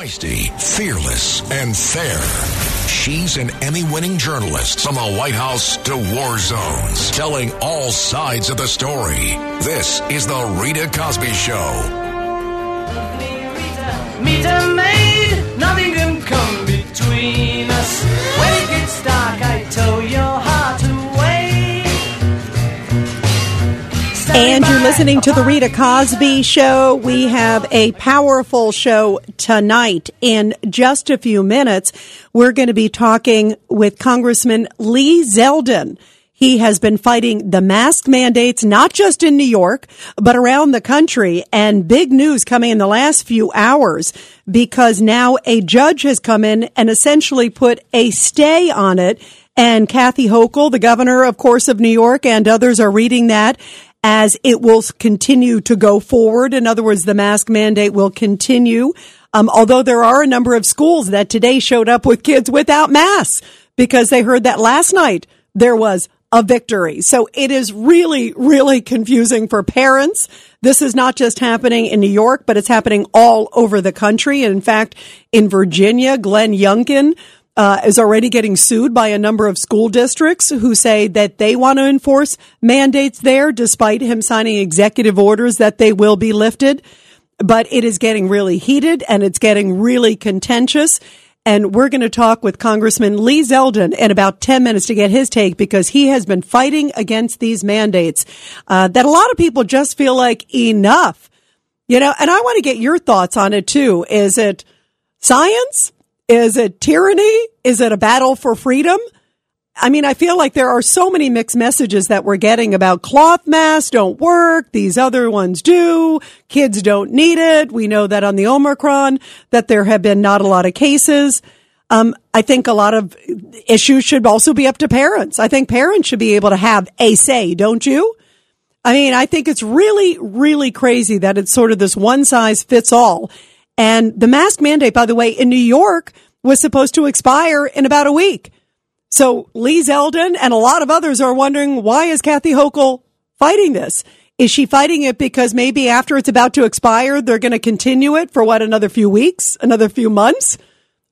feisty, fearless, and fair. She's an Emmy winning journalist from the White House to war zones, telling all sides of the story. This is The Rita Cosby Show. Rita, maid, nothing can come between us. When it gets dark, I tow your heart And you're listening to the Rita Cosby Show. We have a powerful show tonight. In just a few minutes, we're going to be talking with Congressman Lee Zeldin. He has been fighting the mask mandates, not just in New York, but around the country. And big news coming in the last few hours because now a judge has come in and essentially put a stay on it. And Kathy Hochul, the governor, of course, of New York and others are reading that as it will continue to go forward. In other words, the mask mandate will continue. Um, although there are a number of schools that today showed up with kids without masks because they heard that last night there was a victory. So it is really, really confusing for parents. This is not just happening in New York, but it's happening all over the country. And in fact, in Virginia, Glenn Youngkin, uh, is already getting sued by a number of school districts who say that they want to enforce mandates there, despite him signing executive orders that they will be lifted. But it is getting really heated and it's getting really contentious. And we're going to talk with Congressman Lee Zeldin in about 10 minutes to get his take because he has been fighting against these mandates uh, that a lot of people just feel like enough. You know, and I want to get your thoughts on it too. Is it science? Is it tyranny? Is it a battle for freedom? I mean, I feel like there are so many mixed messages that we're getting about cloth masks don't work. These other ones do. Kids don't need it. We know that on the Omicron that there have been not a lot of cases. Um, I think a lot of issues should also be up to parents. I think parents should be able to have a say, don't you? I mean, I think it's really, really crazy that it's sort of this one size fits all. And the mask mandate, by the way, in New York was supposed to expire in about a week. So Lee Zeldin and a lot of others are wondering why is Kathy Hochul fighting this? Is she fighting it because maybe after it's about to expire, they're going to continue it for what, another few weeks, another few months?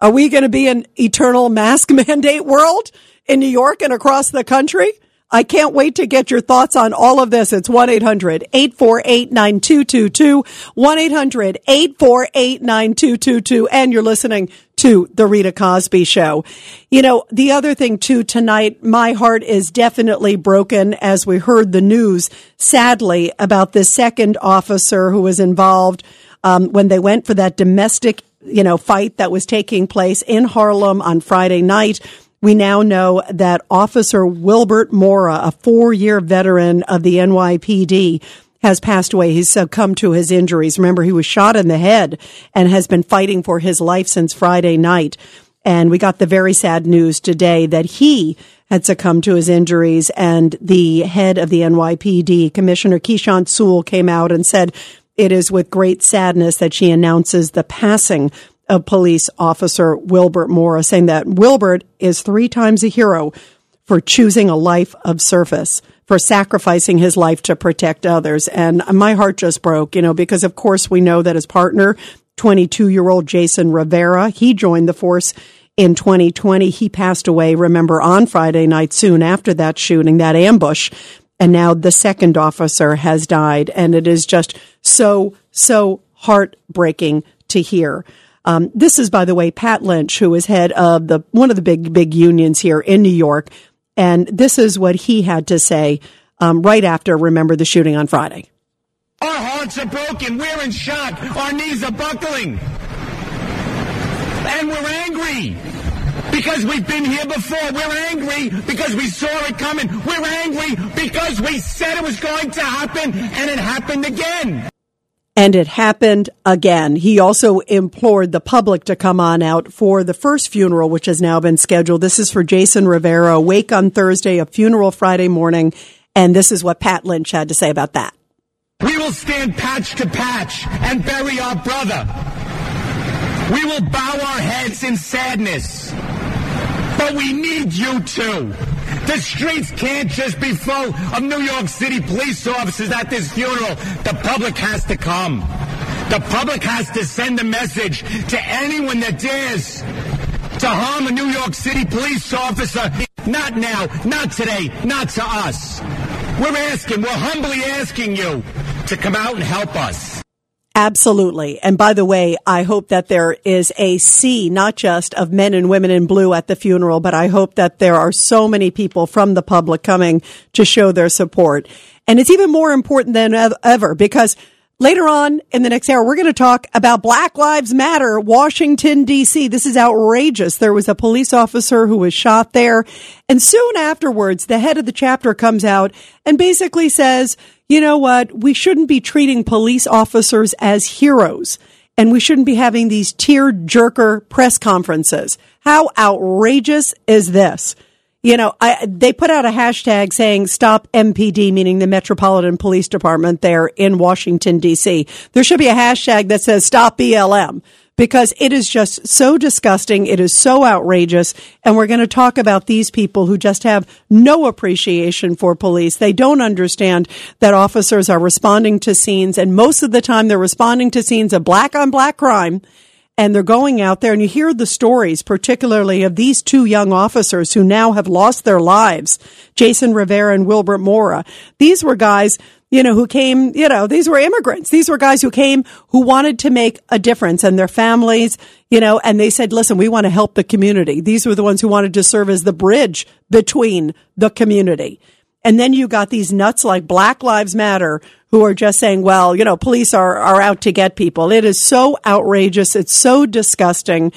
Are we going to be an eternal mask mandate world in New York and across the country? I can't wait to get your thoughts on all of this. It's 1-800-848-9222, 1-800-848-9222, and you're listening to the Rita Cosby show. You know, the other thing too tonight, my heart is definitely broken as we heard the news, sadly, about the second officer who was involved um, when they went for that domestic, you know, fight that was taking place in Harlem on Friday night. We now know that Officer Wilbert Mora, a four year veteran of the NYPD, has passed away. He's succumbed to his injuries. Remember, he was shot in the head and has been fighting for his life since Friday night. And we got the very sad news today that he had succumbed to his injuries. And the head of the NYPD, Commissioner Keechant Sewell, came out and said, it is with great sadness that she announces the passing of police officer Wilbert Mora, saying that Wilbert is three times a hero for choosing a life of service, for sacrificing his life to protect others. And my heart just broke, you know, because of course we know that his partner, 22 year old Jason Rivera, he joined the force in 2020. He passed away, remember, on Friday night soon after that shooting, that ambush. And now the second officer has died. And it is just so, so heartbreaking to hear. Um, this is, by the way, Pat Lynch, who is head of the one of the big big unions here in New York, and this is what he had to say um, right after. Remember the shooting on Friday. Our hearts are broken. We're in shock. Our knees are buckling, and we're angry because we've been here before. We're angry because we saw it coming. We're angry because we said it was going to happen, and it happened again. And it happened again. He also implored the public to come on out for the first funeral, which has now been scheduled. This is for Jason Rivera, wake on Thursday, a funeral Friday morning. And this is what Pat Lynch had to say about that. We will stand patch to patch and bury our brother. We will bow our heads in sadness. But we need you too. The streets can't just be full of New York City police officers at this funeral. The public has to come. The public has to send a message to anyone that dares to harm a New York City police officer. Not now, not today, not to us. We're asking, we're humbly asking you to come out and help us. Absolutely. And by the way, I hope that there is a sea, not just of men and women in blue at the funeral, but I hope that there are so many people from the public coming to show their support. And it's even more important than ever because Later on in the next hour, we're going to talk about Black Lives Matter, Washington, D.C. This is outrageous. There was a police officer who was shot there. And soon afterwards, the head of the chapter comes out and basically says, you know what? We shouldn't be treating police officers as heroes and we shouldn't be having these tear jerker press conferences. How outrageous is this? you know, I, they put out a hashtag saying stop MPD, meaning the Metropolitan Police Department there in Washington, D.C. There should be a hashtag that says stop BLM because it is just so disgusting. It is so outrageous. And we're going to talk about these people who just have no appreciation for police. They don't understand that officers are responding to scenes. And most of the time they're responding to scenes of black on black crime and they're going out there and you hear the stories, particularly of these two young officers who now have lost their lives, Jason Rivera and Wilbert Mora. These were guys, you know, who came, you know, these were immigrants. These were guys who came who wanted to make a difference and their families, you know, and they said, listen, we want to help the community. These were the ones who wanted to serve as the bridge between the community. And then you got these nuts like Black Lives Matter who are just saying, well, you know, police are, are out to get people. It is so outrageous. It's so disgusting.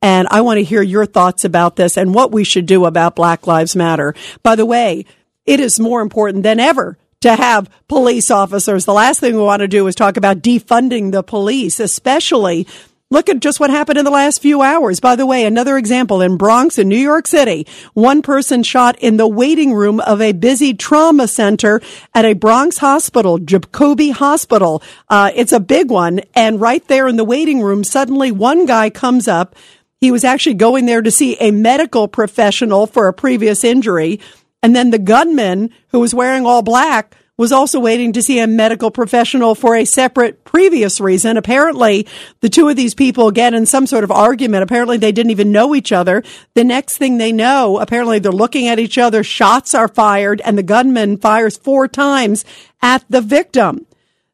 And I want to hear your thoughts about this and what we should do about Black Lives Matter. By the way, it is more important than ever to have police officers. The last thing we want to do is talk about defunding the police, especially Look at just what happened in the last few hours. By the way, another example in Bronx in New York City. One person shot in the waiting room of a busy trauma center at a Bronx hospital, Jacobi Hospital. Uh, it's a big one. And right there in the waiting room, suddenly one guy comes up. He was actually going there to see a medical professional for a previous injury. And then the gunman who was wearing all black was also waiting to see a medical professional for a separate previous reason. Apparently, the two of these people get in some sort of argument. Apparently, they didn't even know each other. The next thing they know, apparently they're looking at each other, shots are fired, and the gunman fires four times at the victim.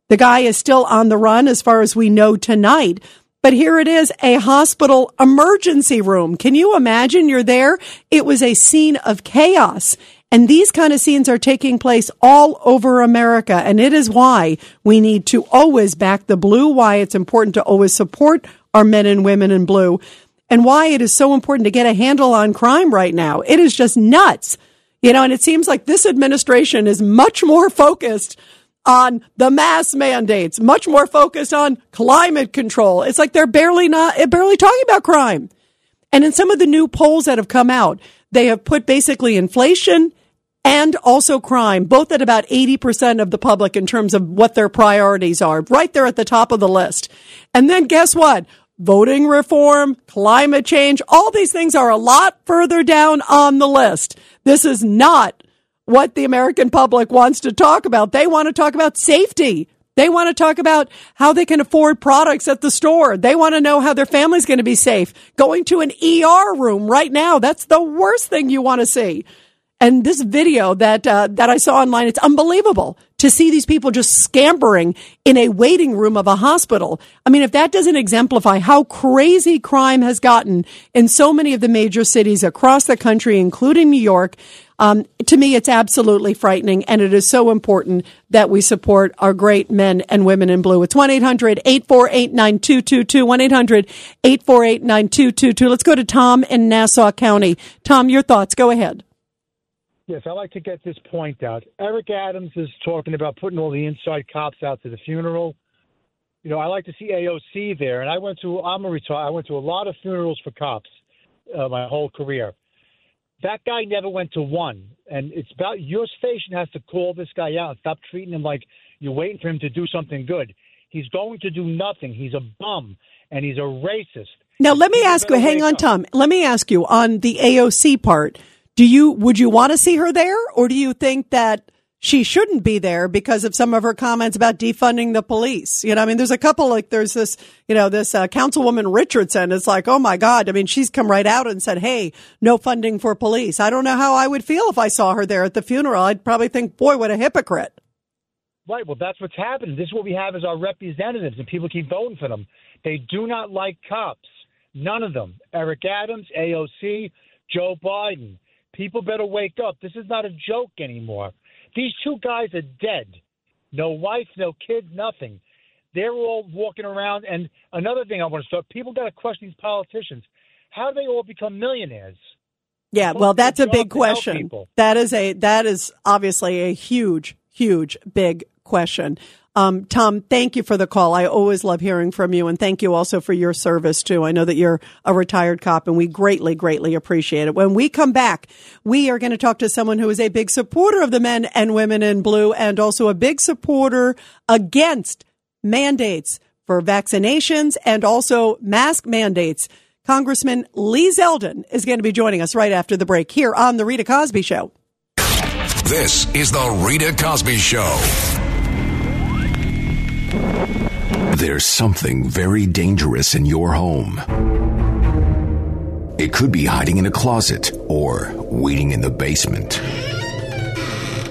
The guy is still on the run as far as we know tonight. But here it is, a hospital emergency room. Can you imagine you're there? It was a scene of chaos. And these kind of scenes are taking place all over America. And it is why we need to always back the blue, why it's important to always support our men and women in blue, and why it is so important to get a handle on crime right now. It is just nuts. You know, and it seems like this administration is much more focused on the mass mandates, much more focused on climate control. It's like they're barely not, barely talking about crime. And in some of the new polls that have come out, they have put basically inflation and also crime, both at about 80% of the public in terms of what their priorities are, right there at the top of the list. And then guess what? Voting reform, climate change, all these things are a lot further down on the list. This is not what the American public wants to talk about. They want to talk about safety. They want to talk about how they can afford products at the store. They want to know how their family's going to be safe. Going to an ER room right now, that's the worst thing you want to see. And this video that uh, that I saw online, it's unbelievable to see these people just scampering in a waiting room of a hospital. I mean, if that doesn't exemplify how crazy crime has gotten in so many of the major cities across the country, including New York, um, to me, it's absolutely frightening. And it is so important that we support our great men and women in blue. It's 1-800-848-9222, 1-800-848-9222. Let's go to Tom in Nassau County. Tom, your thoughts. Go ahead. Yes, I like to get this point out. Eric Adams is talking about putting all the inside cops out to the funeral. you know, I like to see AOC there, and I went to I'm a retire. I went to a lot of funerals for cops uh, my whole career. That guy never went to one, and it's about your station has to call this guy out stop treating him like you're waiting for him to do something good. He's going to do nothing. He's a bum and he's a racist. Now, let me ask you. Hang on. Tom. Let me ask you on the AOC part. Do you would you want to see her there, or do you think that she shouldn't be there because of some of her comments about defunding the police? You know, I mean, there's a couple like there's this, you know, this uh, Councilwoman Richardson. It's like, oh my God. I mean, she's come right out and said, hey, no funding for police. I don't know how I would feel if I saw her there at the funeral. I'd probably think, boy, what a hypocrite. Right. Well, that's what's happening. This is what we have as our representatives, and people keep voting for them. They do not like cops. None of them. Eric Adams, AOC, Joe Biden. People better wake up. This is not a joke anymore. These two guys are dead. No wife, no kids, nothing. They're all walking around. And another thing I want to start people got to question these politicians. How do they all become millionaires? Yeah, well, that's a big question. That is a that is obviously a huge, huge, big question. Um, Tom, thank you for the call. I always love hearing from you, and thank you also for your service too. I know that you're a retired cop, and we greatly, greatly appreciate it. When we come back, we are going to talk to someone who is a big supporter of the men and women in blue, and also a big supporter against mandates for vaccinations and also mask mandates. Congressman Lee Zeldin is going to be joining us right after the break here on The Rita Cosby Show. This is the Rita Cosby Show. There's something very dangerous in your home. It could be hiding in a closet or waiting in the basement.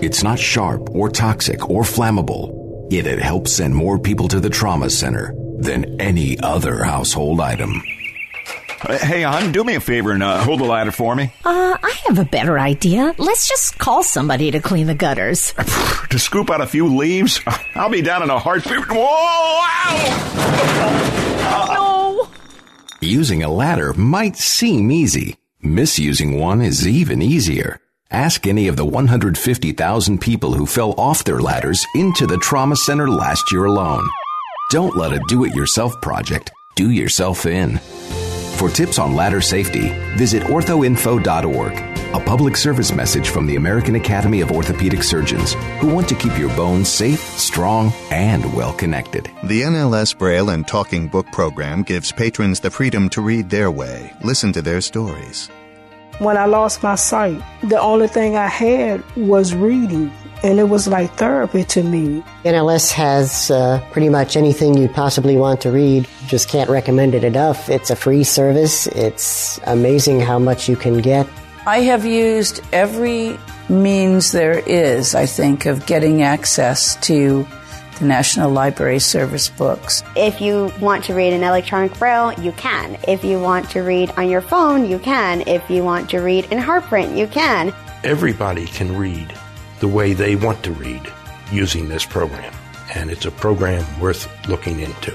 It's not sharp or toxic or flammable, yet it helps send more people to the trauma center than any other household item. Uh, Hey, hon, do me a favor and uh, hold the ladder for me. Uh, I have a better idea. Let's just call somebody to clean the gutters. To scoop out a few leaves, I'll be down in a heartbeat. Whoa! Ow! Using a ladder might seem easy. Misusing one is even easier. Ask any of the 150,000 people who fell off their ladders into the trauma center last year alone. Don't let a do it yourself project do yourself in. For tips on ladder safety, visit orthoinfo.org, a public service message from the American Academy of Orthopedic Surgeons, who want to keep your bones safe, strong, and well connected. The NLS Braille and Talking Book program gives patrons the freedom to read their way, listen to their stories. When I lost my sight, the only thing I had was reading, and it was like therapy to me. NLS has uh, pretty much anything you possibly want to read. Just can't recommend it enough. It's a free service. It's amazing how much you can get. I have used every means there is, I think, of getting access to the National Library Service books. If you want to read in electronic braille, you can. If you want to read on your phone, you can. If you want to read in hard print, you can. Everybody can read the way they want to read using this program, and it's a program worth looking into.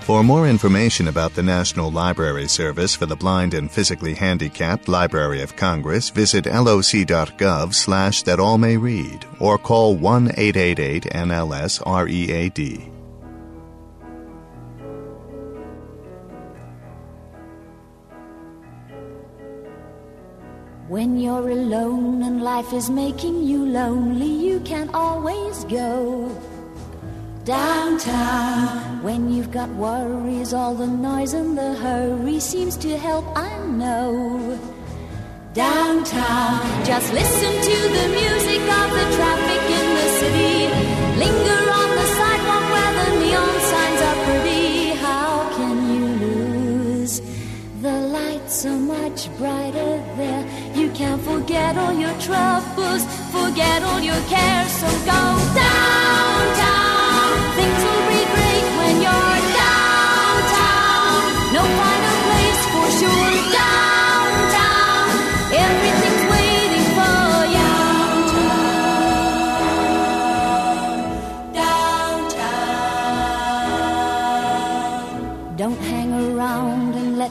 For more information about the National Library Service for the Blind and Physically Handicapped Library of Congress, visit loc.gov slash that all may read or call 1-888-NLS-READ. When you're alone and life is making you lonely, you can always go downtown. When you've got worries, all the noise and the hurry seems to help, I know. Downtown, just listen to the music of the traffic in the city. Linger on the sidewalk are much brighter there. You can forget all your troubles, forget all your cares. So go downtown. Things will be great when you're downtown. No finer place for sure. Downtown,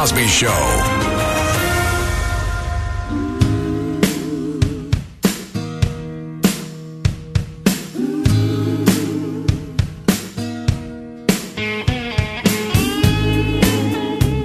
Cosby Show.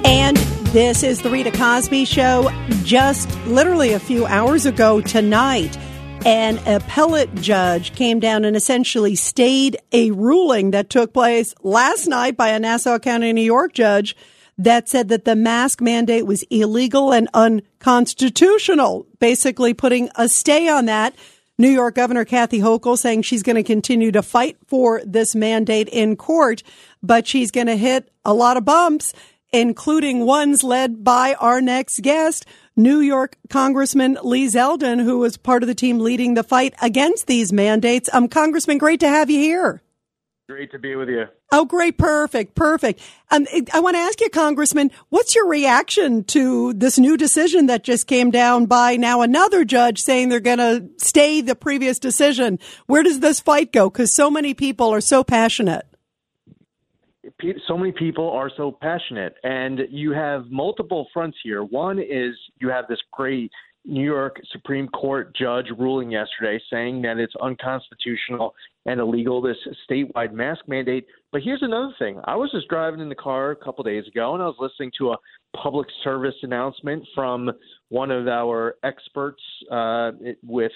And this is the Rita Cosby Show. Just literally a few hours ago tonight, an appellate judge came down and essentially stayed a ruling that took place last night by a Nassau County, New York judge that said that the mask mandate was illegal and unconstitutional, basically putting a stay on that. New York Governor Kathy Hochul saying she's going to continue to fight for this mandate in court, but she's going to hit a lot of bumps, including ones led by our next guest, New York Congressman Lee Zeldin, who was part of the team leading the fight against these mandates. Um, Congressman, great to have you here. Great to be with you. Oh, great. Perfect. Perfect. Um, I want to ask you, Congressman, what's your reaction to this new decision that just came down by now another judge saying they're going to stay the previous decision? Where does this fight go? Because so many people are so passionate. So many people are so passionate, and you have multiple fronts here. One is you have this great New York Supreme Court judge ruling yesterday saying that it's unconstitutional and illegal, this statewide mask mandate. But here's another thing. I was just driving in the car a couple days ago and I was listening to a public service announcement from one of our experts uh, with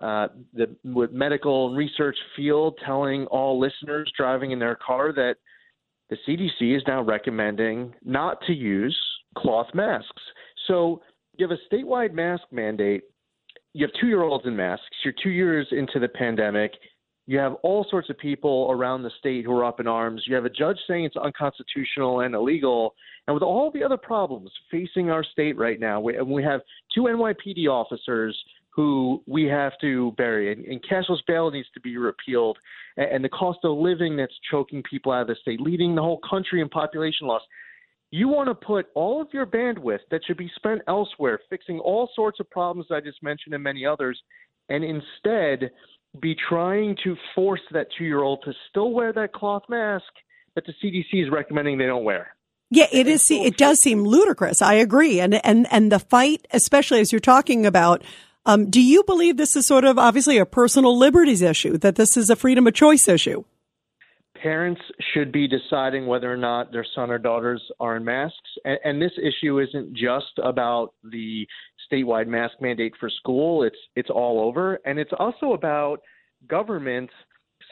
uh, the with medical research field telling all listeners driving in their car that the CDC is now recommending not to use cloth masks. So you have a statewide mask mandate. You have two year olds in masks. You're two years into the pandemic. You have all sorts of people around the state who are up in arms. You have a judge saying it's unconstitutional and illegal. And with all the other problems facing our state right now, we, we have two NYPD officers who we have to bury, and, and cashless bail needs to be repealed, and, and the cost of living that's choking people out of the state, leading the whole country in population loss. You want to put all of your bandwidth that should be spent elsewhere fixing all sorts of problems I just mentioned and many others, and instead be trying to force that two year old to still wear that cloth mask that the CDC is recommending they don't wear. Yeah, it is. It does seem ludicrous. I agree, and and and the fight, especially as you're talking about. Um, do you believe this is sort of obviously a personal liberties issue? That this is a freedom of choice issue? Parents should be deciding whether or not their son or daughters are in masks. And, and this issue isn't just about the statewide mask mandate for school. It's it's all over, and it's also about government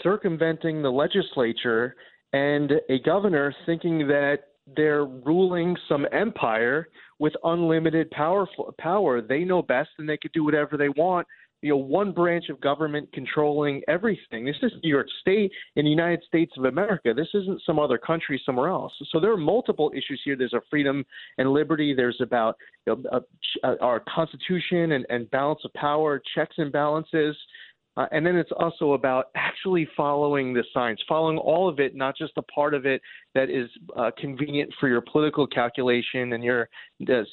circumventing the legislature and a governor thinking that they're ruling some empire with unlimited power. Power they know best, and they could do whatever they want you know one branch of government controlling everything. This is New York State in the United States of America. This isn't some other country somewhere else. So there are multiple issues here. There's a freedom and liberty. There's about you know, uh, our Constitution and, and balance of power, checks and balances. Uh, and then it's also about actually following the science, following all of it, not just a part of it that is uh, convenient for your political calculation and your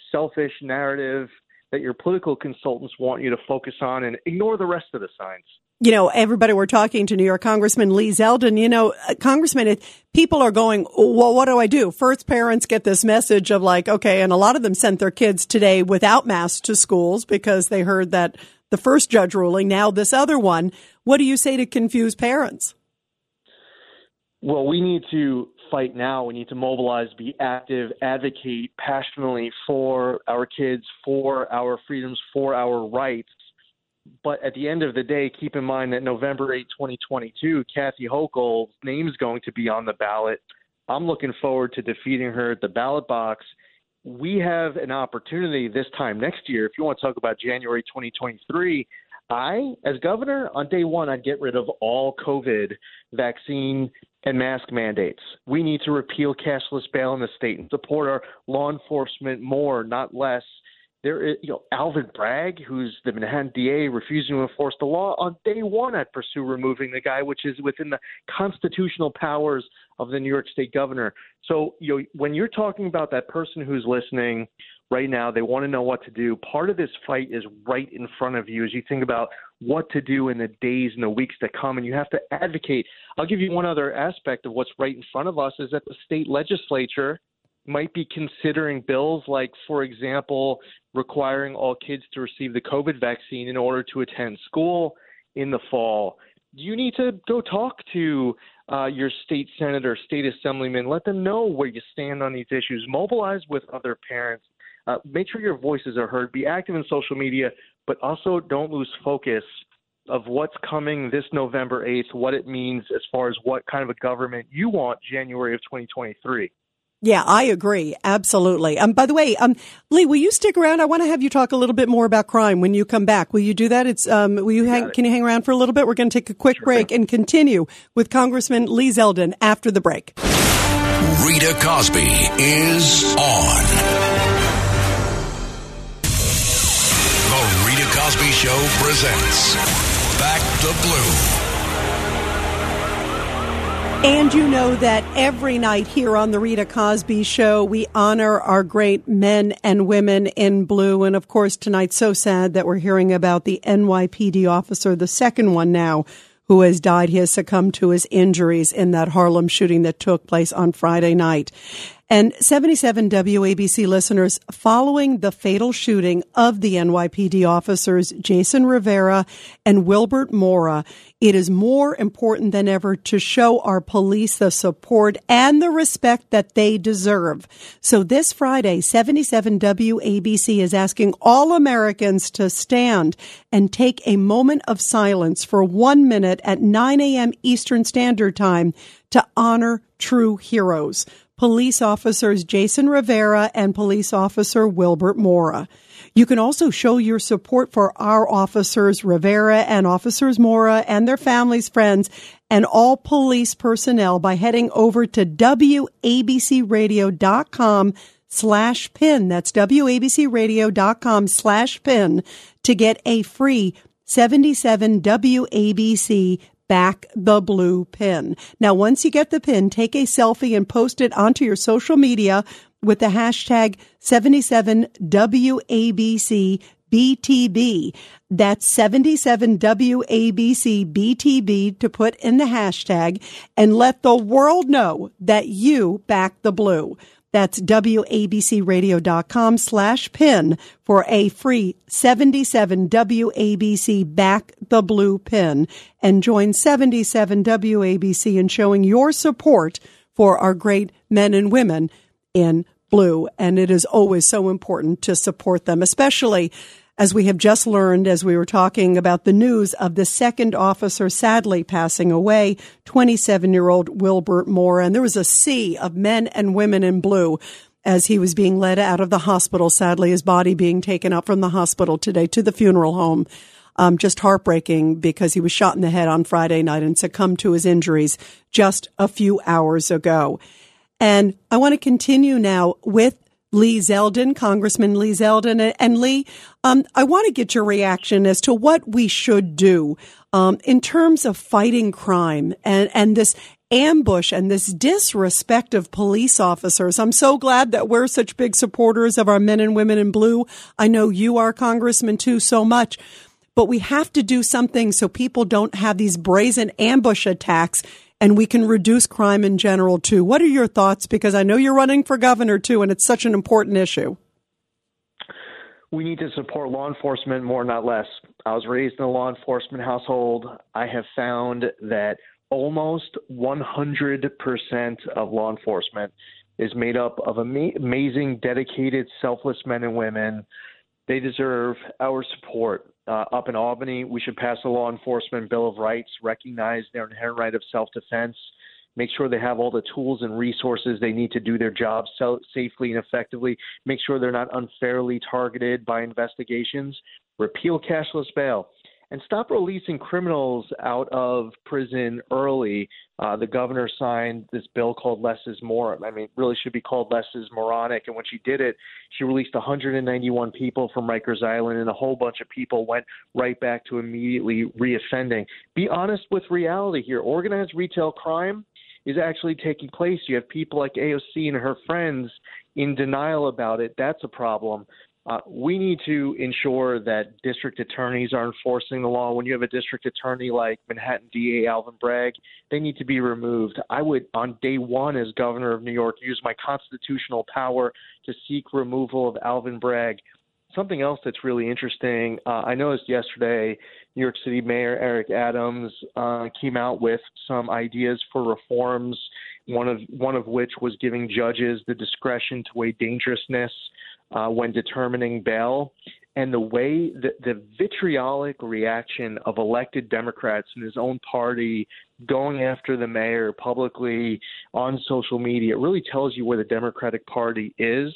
selfish narrative that your political consultants want you to focus on and ignore the rest of the science you know, everybody we're talking to New York Congressman Lee Zeldin, you know, uh, Congressman, people are going, well, what do I do? First, parents get this message of like, okay, and a lot of them sent their kids today without masks to schools because they heard that the first judge ruling, now this other one. What do you say to confuse parents? Well, we need to fight now. We need to mobilize, be active, advocate passionately for our kids, for our freedoms, for our rights. But at the end of the day, keep in mind that November 8, 2022, Kathy Hochul's name is going to be on the ballot. I'm looking forward to defeating her at the ballot box we have an opportunity this time next year. If you want to talk about January 2023, I, as governor, on day one, I'd get rid of all COVID vaccine and mask mandates. We need to repeal cashless bail in the state and support our law enforcement more, not less. There is, you know, Alvin Bragg, who's the Manhattan DA, refusing to enforce the law. On day one, I'd pursue removing the guy, which is within the constitutional powers of the New York State governor. So, you know, when you're talking about that person who's listening right now, they want to know what to do. Part of this fight is right in front of you as you think about what to do in the days and the weeks to come, and you have to advocate. I'll give you one other aspect of what's right in front of us is that the state legislature might be considering bills like, for example, requiring all kids to receive the COVID vaccine in order to attend school in the fall. You need to go talk to uh, your state senator, state assemblyman. Let them know where you stand on these issues. Mobilize with other parents. Uh, make sure your voices are heard. Be active in social media, but also don't lose focus of what's coming this November 8th, what it means as far as what kind of a government you want January of 2023. Yeah, I agree. Absolutely. Um, by the way, um, Lee, will you stick around? I want to have you talk a little bit more about crime when you come back. Will you do that? It's, um, will you hang, can you hang around for a little bit? We're going to take a quick sure break thing. and continue with Congressman Lee Zeldin after the break. Rita Cosby is on. Cosby Show presents Back to Blue. And you know that every night here on the Rita Cosby Show, we honor our great men and women in blue. And of course, tonight, so sad that we're hearing about the NYPD officer, the second one now, who has died. He has succumbed to his injuries in that Harlem shooting that took place on Friday night. And 77 WABC listeners, following the fatal shooting of the NYPD officers Jason Rivera and Wilbert Mora, it is more important than ever to show our police the support and the respect that they deserve. So this Friday, 77 WABC is asking all Americans to stand and take a moment of silence for one minute at 9 a.m. Eastern Standard Time to honor true heroes police officers Jason Rivera and police officer Wilbert Mora. You can also show your support for our officers Rivera and officers Mora and their families, friends, and all police personnel by heading over to WABCradio.com slash pin. That's WABCradio.com slash pin to get a free 77 WABC back the blue pin. Now, once you get the pin, take a selfie and post it onto your social media with the hashtag 77WABCBTB. That's 77WABCBTB to put in the hashtag and let the world know that you back the blue. That's WABCradio.com slash pin for a free 77 WABC back the blue pin and join 77 WABC in showing your support for our great men and women in blue. And it is always so important to support them, especially as we have just learned as we were talking about the news of the second officer sadly passing away, 27 year old Wilbert Mora. And there was a sea of men and women in blue as he was being led out of the hospital. Sadly, his body being taken up from the hospital today to the funeral home. Um, just heartbreaking because he was shot in the head on Friday night and succumbed to his injuries just a few hours ago. And I want to continue now with Lee Zeldin, Congressman Lee Zeldin. And Lee, um, I want to get your reaction as to what we should do um, in terms of fighting crime and, and this ambush and this disrespect of police officers. I'm so glad that we're such big supporters of our men and women in blue. I know you are, Congressman, too, so much. But we have to do something so people don't have these brazen ambush attacks and we can reduce crime in general too. What are your thoughts? Because I know you're running for governor too, and it's such an important issue. We need to support law enforcement more, not less. I was raised in a law enforcement household. I have found that almost 100% of law enforcement is made up of amazing, dedicated, selfless men and women. They deserve our support. Uh, up in Albany, we should pass a law enforcement bill of rights, recognize their inherent right of self defense, make sure they have all the tools and resources they need to do their job so safely and effectively, make sure they're not unfairly targeted by investigations, repeal cashless bail and stop releasing criminals out of prison early. Uh, the governor signed this bill called Less is More. I mean, really should be called Less is Moronic. And when she did it, she released 191 people from Rikers Island, and a whole bunch of people went right back to immediately reoffending. Be honest with reality here. Organized retail crime is actually taking place. You have people like AOC and her friends in denial about it. That's a problem. Uh, we need to ensure that district attorneys are enforcing the law. When you have a district attorney like Manhattan DA Alvin Bragg, they need to be removed. I would, on day one as governor of New York, use my constitutional power to seek removal of Alvin Bragg. Something else that's really interesting, uh, I noticed yesterday New York City Mayor Eric Adams uh, came out with some ideas for reforms. One of one of which was giving judges the discretion to weigh dangerousness uh, when determining bail. And the way the, the vitriolic reaction of elected Democrats in his own party going after the mayor publicly on social media really tells you where the Democratic Party is.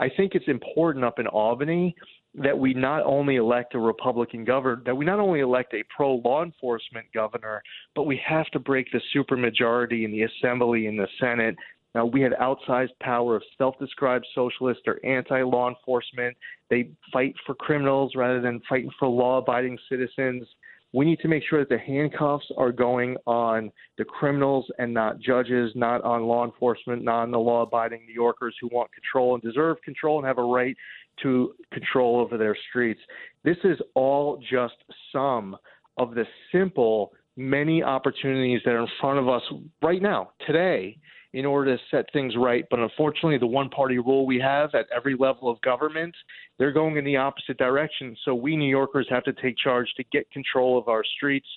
I think it's important up in Albany that we not only elect a Republican governor, that we not only elect a pro law enforcement governor, but we have to break the supermajority in the Assembly and the Senate now, we have outsized power of self described socialists or anti law enforcement. They fight for criminals rather than fighting for law abiding citizens. We need to make sure that the handcuffs are going on the criminals and not judges, not on law enforcement, not on the law abiding New Yorkers who want control and deserve control and have a right to control over their streets. This is all just some of the simple, many opportunities that are in front of us right now, today, in order to set things right. But unfortunately, the one party rule we have at every level of government, they're going in the opposite direction. So we New Yorkers have to take charge to get control of our streets.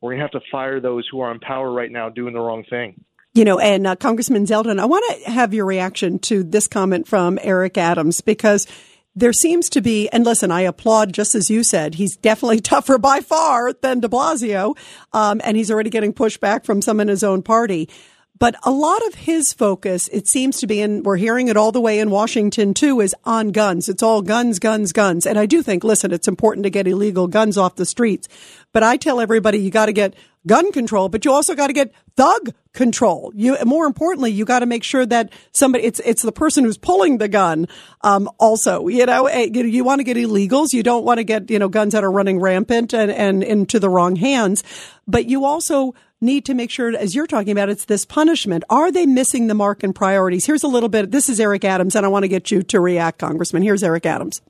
We're going to have to fire those who are in power right now doing the wrong thing. You know, and uh, Congressman Zeldin, I want to have your reaction to this comment from Eric Adams because there seems to be, and listen, I applaud just as you said, he's definitely tougher by far than de Blasio, um, and he's already getting pushback from some in his own party. But a lot of his focus, it seems to be, and we're hearing it all the way in Washington too, is on guns. It's all guns, guns, guns. And I do think, listen, it's important to get illegal guns off the streets. But I tell everybody you got to get gun control, but you also got to get thug control. You, more importantly, you got to make sure that somebody, it's, it's the person who's pulling the gun. Um, also, you know, eh, you, want to get illegals. You don't want to get, you know, guns that are running rampant and, and into the wrong hands. But you also need to make sure, as you're talking about, it's this punishment. Are they missing the mark in priorities? Here's a little bit. This is Eric Adams, and I want to get you to react, Congressman. Here's Eric Adams.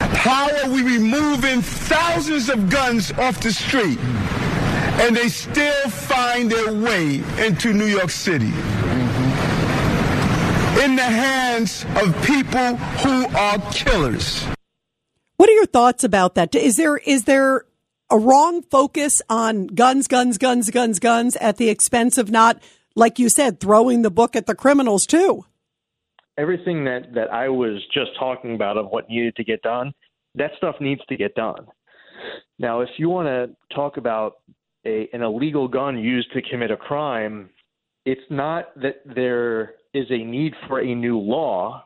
How are we removing thousands of guns off the street and they still find their way into New York City? In the hands of people who are killers. What are your thoughts about that? Is there is there a wrong focus on guns, guns, guns, guns, guns at the expense of not, like you said, throwing the book at the criminals too. Everything that, that I was just talking about of what needed to get done, that stuff needs to get done. Now, if you want to talk about a, an illegal gun used to commit a crime, it's not that there is a need for a new law.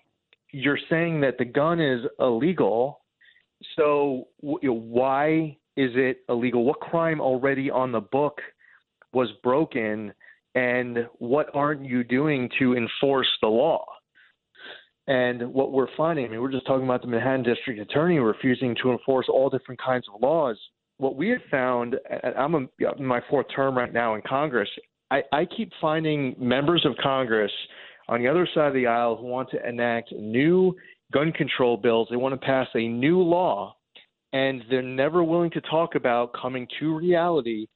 You're saying that the gun is illegal So, why is it illegal? What crime already on the book was broken, and what aren't you doing to enforce the law? And what we're finding, I mean, we're just talking about the Manhattan District Attorney refusing to enforce all different kinds of laws. What we have found, I'm in my fourth term right now in Congress, I, I keep finding members of Congress on the other side of the aisle who want to enact new gun control bills. They want to pass a new law, and they're never willing to talk about coming to reality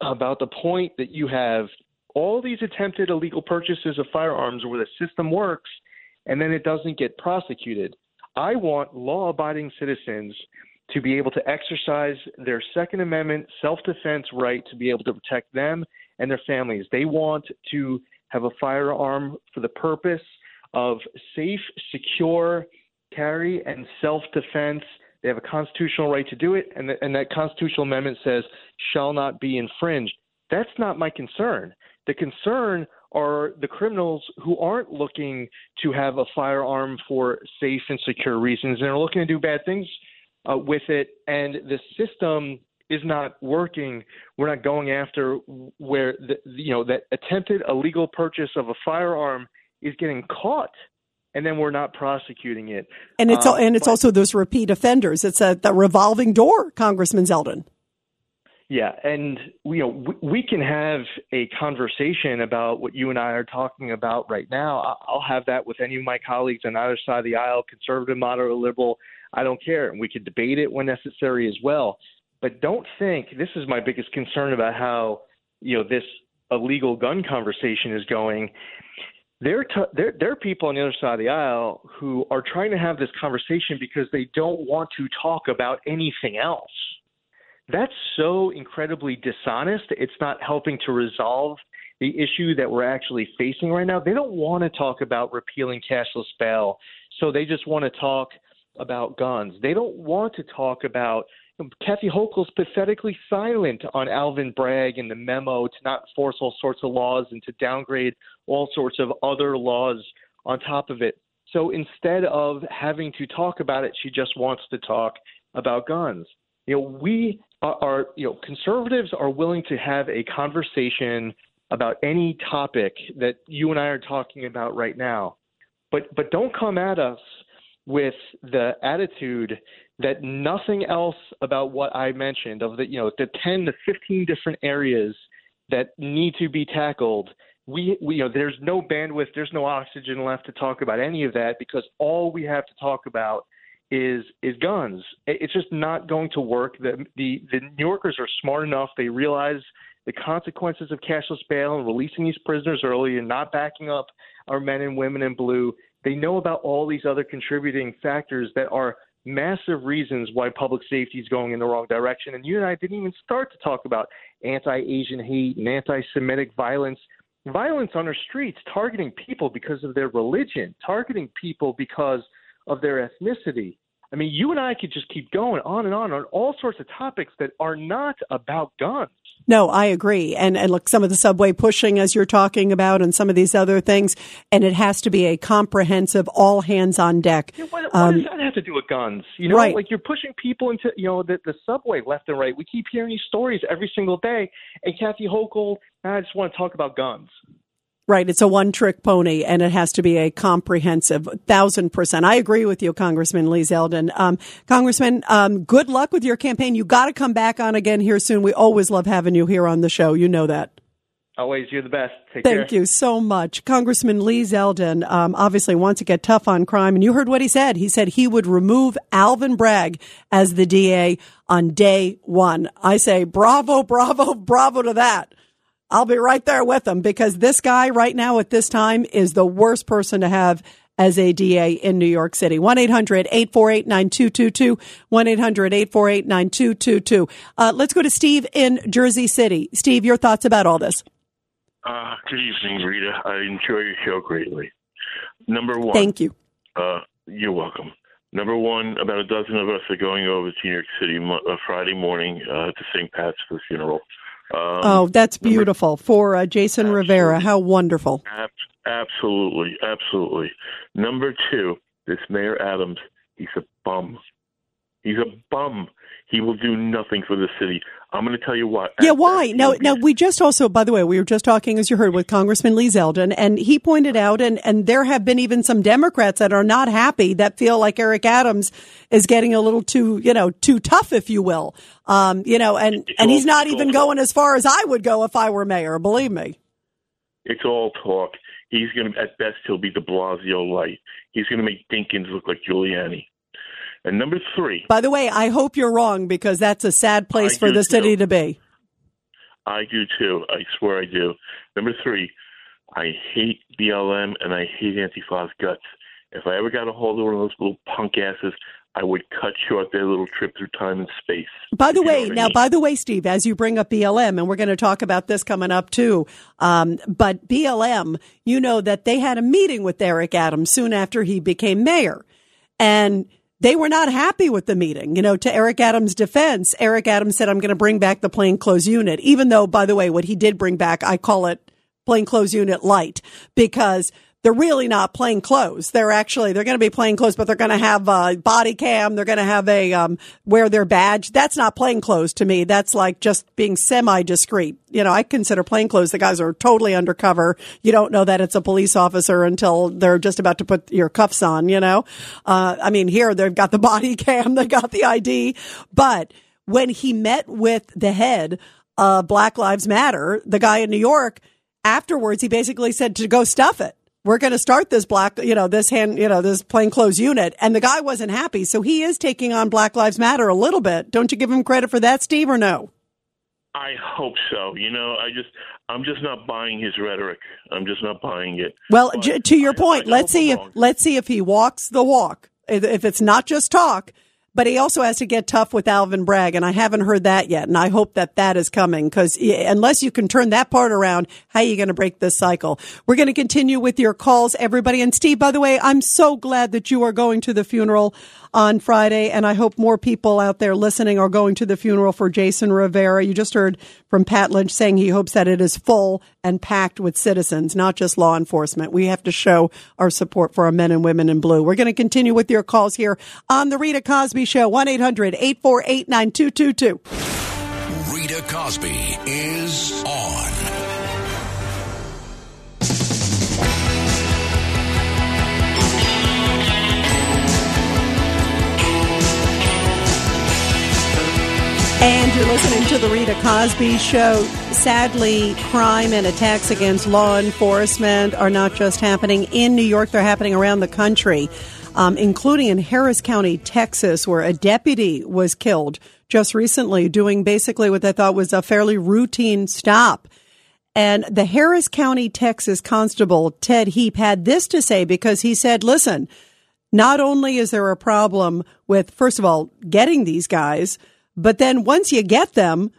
about the point that you have all these attempted illegal purchases of firearms where the system works and then it doesn't get prosecuted. I want law abiding citizens to be able to exercise their Second Amendment self defense right to be able to protect them and their families. They want to have a firearm for the purpose of safe, secure carry and self defense. They have a constitutional right to do it, and, the, and that constitutional amendment says shall not be infringed. That's not my concern. The concern are the criminals who aren't looking to have a firearm for safe and secure reasons and are looking to do bad things uh, with it, and the system is not working. We're not going after where the you know that attempted illegal purchase of a firearm is getting caught, and then we're not prosecuting it. And it's Um, and it's but- also those repeat offenders. It's a the revolving door, Congressman Zeldin. Yeah, and you know we, we can have a conversation about what you and I are talking about right now. I'll have that with any of my colleagues on either side of the aisle, conservative, moderate, liberal. I don't care, and we could debate it when necessary as well. But don't think this is my biggest concern about how you know this illegal gun conversation is going. There, are people on the other side of the aisle who are trying to have this conversation because they don't want to talk about anything else that's so incredibly dishonest. It's not helping to resolve the issue that we're actually facing right now. They don't want to talk about repealing cashless bail, so they just want to talk about guns. They don't want to talk about Um, Kathy Hochul's pathetically silent on Alvin Bragg and the memo to not force all sorts of laws and to downgrade all sorts of other laws on top of it. So instead of having to talk about it, she just wants to talk about guns. You know, we are, are you know, conservatives are willing to have a conversation about any topic that you and I are talking about right now. But but don't come at us with the attitude that nothing else about what I mentioned of the you know the 10 to 15 different areas that need to be tackled we, we you know there's no bandwidth there's no oxygen left to talk about any of that because all we have to talk about is is guns. It's just not going to work. The the the New Yorkers are smart enough. They realize the consequences of cashless bail and releasing these prisoners early and not backing up our men and women in blue. They know about all these other contributing factors that are massive reasons why public safety is going in the wrong direction. And you and I didn't even start to talk about anti Asian hate and anti Semitic violence. Violence on our streets, targeting people because of their religion, targeting people because of their ethnicity. I mean, you and I could just keep going on and on on all sorts of topics that are not about guns. No, I agree. And and look, some of the subway pushing as you're talking about, and some of these other things, and it has to be a comprehensive, all hands on deck. What, what Um, does that have to do with guns? You know, Right. like you're pushing people into you know the, the subway left and right. We keep hearing these stories every single day. And Kathy Hochul, I just want to talk about guns. Right. It's a one trick pony and it has to be a comprehensive thousand percent. I agree with you, Congressman Lee Zeldin. Um, Congressman, um, good luck with your campaign. You got to come back on again here soon. We always love having you here on the show. You know that. Always, you're the best. Take Thank care. you so much. Congressman Lee Zeldin um, obviously wants to get tough on crime. And you heard what he said. He said he would remove Alvin Bragg as the DA on day one. I say bravo, bravo, bravo to that. I'll be right there with him because this guy right now at this time is the worst person to have as a DA in New York City. 1 800 848 9222. 1 800 848 9222. Uh, Let's go to Steve in Jersey City. Steve, your thoughts about all this? Uh, good evening, Rita. I enjoy your show greatly. Number one. Thank you. Uh, you're welcome. Number one, about a dozen of us are going over to New York City mo- uh, Friday morning uh, to St. Pat's for the funeral. Um, oh, that's beautiful for uh, Jason Rivera. How wonderful. ab- absolutely, absolutely. Number two, this Mayor Adams, he's a bum. He's a bum. He will do nothing for the city. I'm going to tell you what. Yeah, why? Now, now we just also, by the way, we were just talking, as you heard, with Congressman Lee Zeldin, and he pointed out, and and there have been even some Democrats that are not happy that feel like Eric Adams is getting a little too, you know, too tough, if you will. Um, you know, and It's and he's not even going as far as I would go if I were mayor. Believe me. It's all talk. He's going to, at best, he'll be De Blasio light. He's going to make Dinkins look like Giuliani. And number three, By the way, I hope you're wrong because that's a sad place I for the city to be. I do too. I swear I do. Number three, I hate BLM and I hate Antifa's guts. If I ever got a hold of one of those little punk asses, I would cut short their little trip through time and space. By the if you know way, now, mean. by the way, Steve, as you bring up BLM, and we're going to talk about this coming up too. Um, but BLM, you know that they had a meeting with Eric Adams soon after he became mayor, and they were not happy with the meeting. You know, to Eric Adams' defense, Eric Adams said, "I'm going to bring back the plainclothes unit," even though, by the way, what he did bring back, I call it plainclothes unit light because they're really not plain clothes. They're actually they're going to be plain clothes, but they're going to have a body cam. They're going to have a um, wear their badge. That's not plain clothes to me. That's like just being semi discreet. You know, I consider plain clothes. The guys are totally undercover. You don't know that it's a police officer until they're just about to put your cuffs on. You know, uh, I mean, here they've got the body cam, they got the ID, but when he met with the head of Black Lives Matter, the guy in New York, afterwards he basically said to go stuff it. We're going to start this black, you know, this hand, you know, this plainclothes unit. And the guy wasn't happy. So he is taking on Black Lives Matter a little bit. Don't you give him credit for that, Steve, or no? I hope so. You know, I just, I'm just not buying his rhetoric. I'm just not buying it. Well, j- to your point, I let's see if let's see if he walks the walk. If it's not just talk, but he also has to get tough with Alvin Bragg, and I haven't heard that yet. And I hope that that is coming because unless you can turn that part around, how are you going to break this cycle? We're going to continue with your calls, everybody. And Steve, by the way, I'm so glad that you are going to the funeral on Friday, and I hope more people out there listening are going to the funeral for Jason Rivera. You just heard from Pat Lynch saying he hopes that it is full and packed with citizens, not just law enforcement. We have to show our support for our men and women in blue. We're going to continue with your calls here on the Rita Cosby Show, 1 800 848 9222. Rita Cosby is on. And you're listening to the Rita Cosby Show. Sadly, crime and attacks against law enforcement are not just happening in New York, they're happening around the country, um, including in Harris County, Texas, where a deputy was killed just recently doing basically what they thought was a fairly routine stop. And the Harris County, Texas constable, Ted Heap, had this to say because he said, listen, not only is there a problem with, first of all, getting these guys, but then once you get them,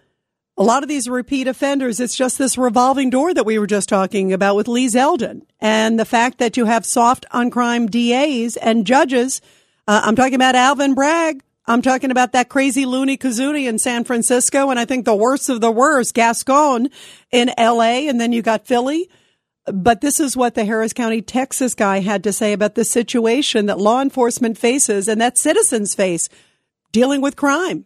a lot of these repeat offenders, it's just this revolving door that we were just talking about with Lee Zeldin. And the fact that you have soft on crime DAs and judges. Uh, I'm talking about Alvin Bragg. I'm talking about that crazy loony kazoonie in San Francisco. And I think the worst of the worst, Gascon in LA. And then you got Philly. But this is what the Harris County, Texas guy had to say about the situation that law enforcement faces and that citizens face dealing with crime.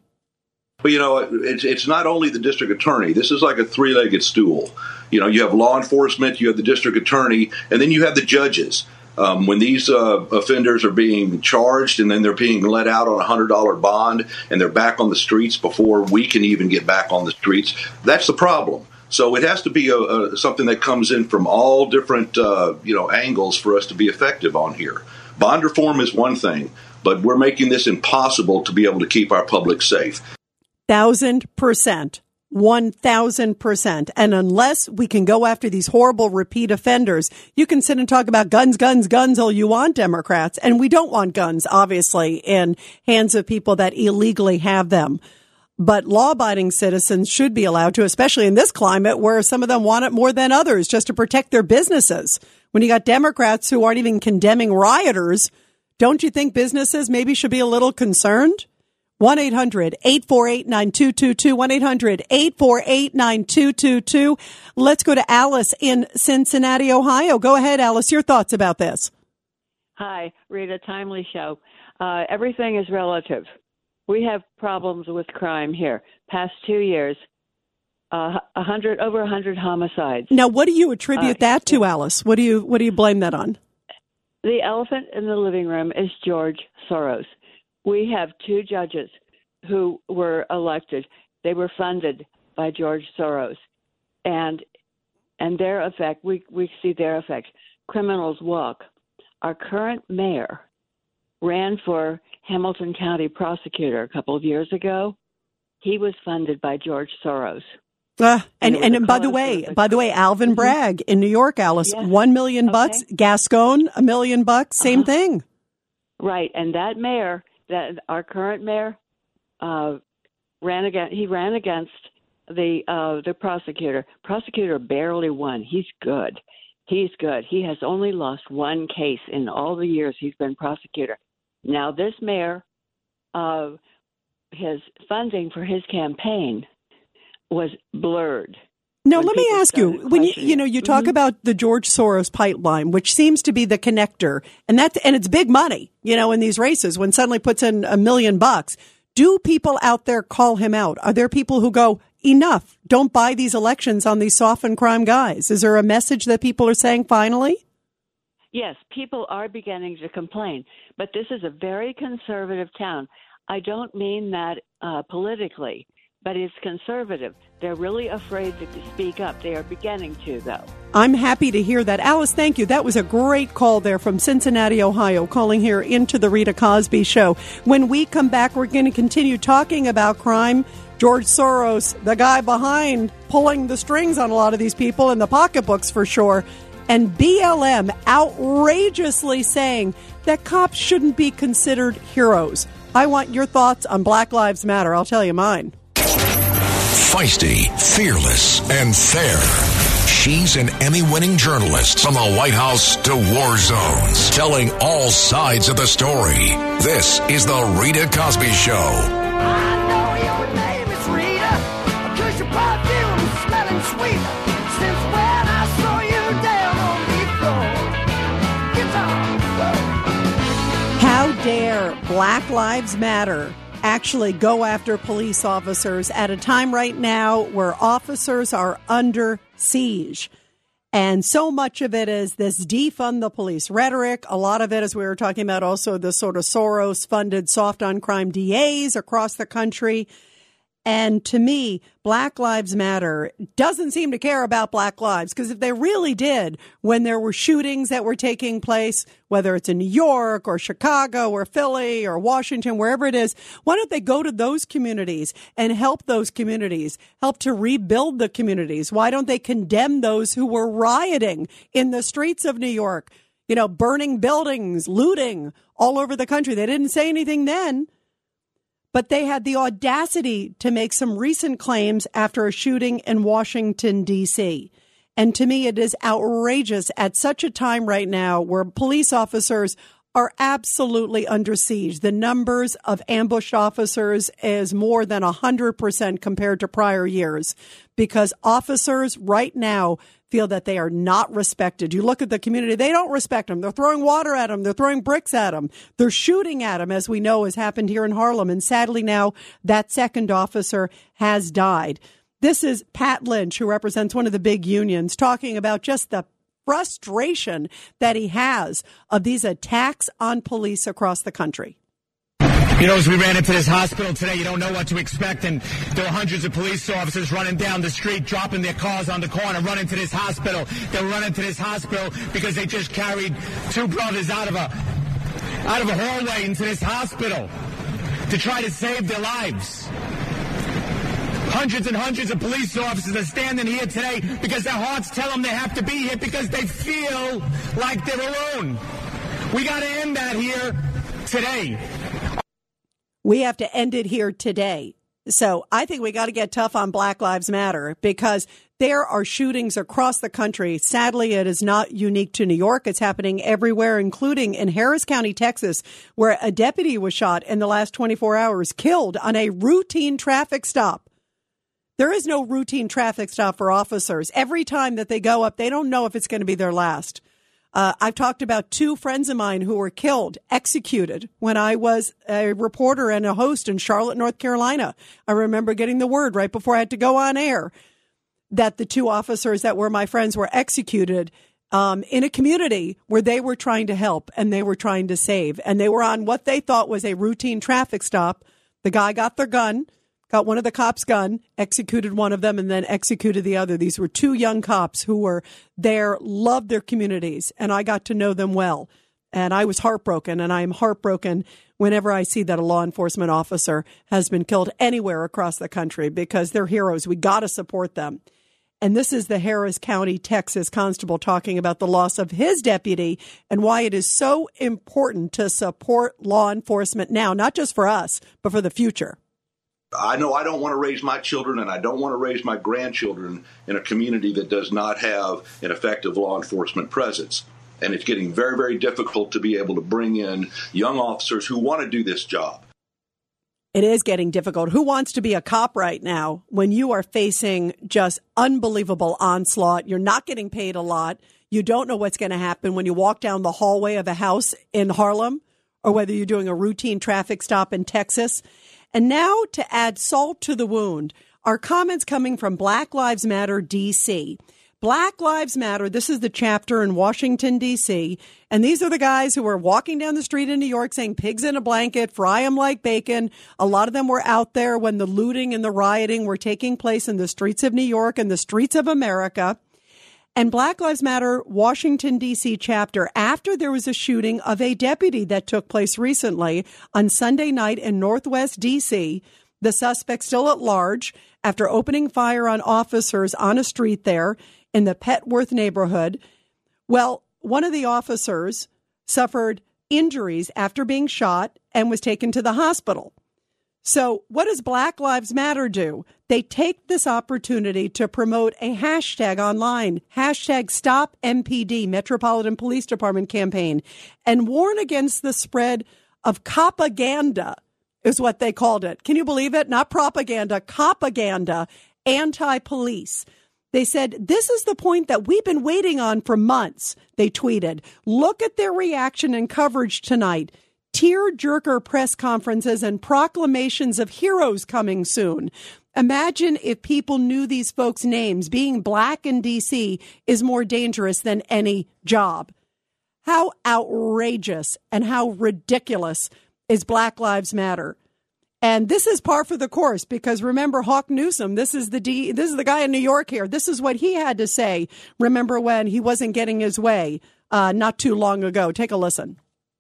But you know, it's it's not only the district attorney. This is like a three-legged stool. You know, you have law enforcement, you have the district attorney, and then you have the judges. Um, when these uh, offenders are being charged and then they're being let out on a hundred dollar bond and they're back on the streets before we can even get back on the streets, that's the problem. So it has to be a, a, something that comes in from all different uh, you know angles for us to be effective on here. Bond reform is one thing, but we're making this impossible to be able to keep our public safe. Thousand percent. One thousand percent. And unless we can go after these horrible repeat offenders, you can sit and talk about guns, guns, guns all you want, Democrats. And we don't want guns, obviously, in hands of people that illegally have them. But law abiding citizens should be allowed to, especially in this climate where some of them want it more than others just to protect their businesses. When you got Democrats who aren't even condemning rioters, don't you think businesses maybe should be a little concerned? 1 800 848 9222. 1 800 848 9222. Let's go to Alice in Cincinnati, Ohio. Go ahead, Alice. Your thoughts about this? Hi, Rita. Timely show. Uh, everything is relative. we have problems with crime here. Past two years, uh, a hundred over a hundred homicides. Now, what do you attribute Uh, that to, Alice? What do you what do you blame that on? The elephant in the living room is George Soros. We have two judges who were elected. They were funded by George Soros, and and their effect. We we see their effect. Criminals walk. Our current mayor ran for Hamilton County prosecutor a couple of years ago. He was funded by George Soros. Uh, and And and by the way, by the way, Alvin Bragg in New York, Alice, Yeah. one million bucks. Gascon, a million bucks, same Uh-huh. thing. Right, and that mayor, that our current mayor, uh, ran against. He ran against the uh, the prosecutor. Prosecutor barely won. He's good. He's good. He has only lost one case in all the years he's been prosecutor. Now this mayor, uh, his funding for his campaign was blurred. Now, when let me ask you, when you you know you talk Mhm. about the George Soros pipeline, which seems to be the connector, and that and it's big money, you know, in these races when suddenly puts in a million bucks. Do people out there call him out? Are there people who go, enough, don't buy these elections on these softened crime guys? Is there a message that people are saying finally? Yes, people are beginning to complain, but this is a very conservative town. I don't mean that uh, politically, but it's conservative. They're really afraid to speak up. They are beginning to, though. I'm happy to hear that. Alice, thank you. That was a great call there from Cincinnati, Ohio, calling here into the Rita Cosby Show. When we come back, we're going to continue talking about crime. George Soros, the guy behind pulling the strings on a lot of these people and the pocketbooks for sure. And BLM outrageously saying that cops shouldn't be considered heroes. I want your thoughts on Black Lives Matter. I'll tell you mine. Feisty, fearless, and fair. She's an Emmy winning journalist from the White House to war zones, telling all sides of the story. This is The Rita Cosby Show. How dare Black Lives Matter actually go after police officers at a time right now where officers are under siege? And so much of it is this defund the police rhetoric. A lot of it, as we were talking about, also the sort of Soros funded soft on crime DAs across the country. And to me, Black Lives Matter doesn't seem to care about Black lives because if they really did, when there were shootings that were taking place, whether it's in New York or Chicago or Philly or Washington, wherever it is, why don't they go to those communities and help those communities, help to rebuild the communities? Why don't they condemn those who were rioting in the streets of New York, you know, burning buildings, looting all over the country? They didn't say anything then but they had the audacity to make some recent claims after a shooting in Washington, D.C. And to me, it is outrageous at such a time right now where police officers are absolutely under siege. The numbers of ambushed officers is more than 100% compared to prior years because officers right now feel that they are not respected. You look at the community, they don't respect them. They're throwing water at them. They're throwing bricks at them. They're shooting at them, as we know has happened here in Harlem. And sadly now that second officer has died. This is Pat Lynch, who represents one of the big unions, talking about just the frustration that he has of these attacks on police across the country. You know, as we ran into this hospital today, you don't know what to expect, and there were hundreds of police officers running down the street, dropping their cars on the corner, running to this hospital. They were running to this hospital because they just carried two brothers out of a out of a hallway into this hospital to try to save their lives. Hundreds and hundreds of police officers are standing here today because their hearts tell them they have to be here because they feel like they're alone. We got to end that here today. We have to end it here today. So I think we got to get tough on Black Lives Matter because there are shootings across the country. Sadly, it is not unique to New York. It's happening everywhere, including in Harris County, Texas, where a deputy was shot in the last 24 hours, killed on a routine traffic stop. There is no routine traffic stop for officers. Every time that they go up, they don't know if it's going to be their last. Uh, I've talked about two friends of mine who were killed, executed when I was a reporter and a host in Charlotte, North Carolina. I remember getting the word right before I had to go on air that the two officers that were my friends were executed um, in a community where they were trying to help and they were trying to save. And they were on what they thought was a routine traffic stop. The guy got their gun, got one of the cops' gun, executed one of them, and then executed the other. These were two young cops who were there, loved their communities, and I got to know them well. And I was heartbroken, and I am heartbroken whenever I see that a law enforcement officer has been killed anywhere across the country because they're heroes. We got to support them. And this is the Harris County, Texas constable talking about the loss of his deputy and why it is so important to support law enforcement now, not just for us, but for the future. I know I don't want to raise my children and I don't want to raise my grandchildren in a community that does not have an effective law enforcement presence. And it's getting very, very difficult to be able to bring in young officers who want to do this job. It is getting difficult. Who wants to be a cop right now when you are facing just unbelievable onslaught? You're not getting paid a lot. You don't know what's going to happen when you walk down the hallway of a house in Harlem or whether you're doing a routine traffic stop in Texas. And now to add salt to the wound are comments coming from Black Lives Matter DC. Black Lives Matter. This is the chapter in Washington, D.C. And these are the guys who were walking down the street in New York saying pigs in a blanket, fry them like bacon. A lot of them were out there when the looting and the rioting were taking place in the streets of New York and the streets of America. And Black Lives Matter Washington, D.C. chapter, after there was a shooting of a deputy that took place recently on Sunday night in Northwest D.C., the suspect still at large after opening fire on officers on a street there in the Petworth neighborhood. Well, one of the officers suffered injuries after being shot and was taken to the hospital. So, what does Black Lives Matter do? They take this opportunity to promote a hashtag online, hashtag Stop MPD, Metropolitan Police Department campaign, and warn against the spread of propaganda, is what they called it. Can you believe it? Not propaganda, propaganda, anti police. They said, This is the point that we've been waiting on for months. They tweeted, Look at their reaction and coverage tonight. Tear jerker press conferences and proclamations of heroes coming soon. Imagine if people knew these folks' names. Being black in DC is more dangerous than any job. How outrageous and how ridiculous is Black Lives Matter? And this is par for the course because remember Hawk Newsom, this is the D, this is the guy in New York here. This is what he had to say. Remember when he wasn't getting his way uh, not too long ago. Take a listen.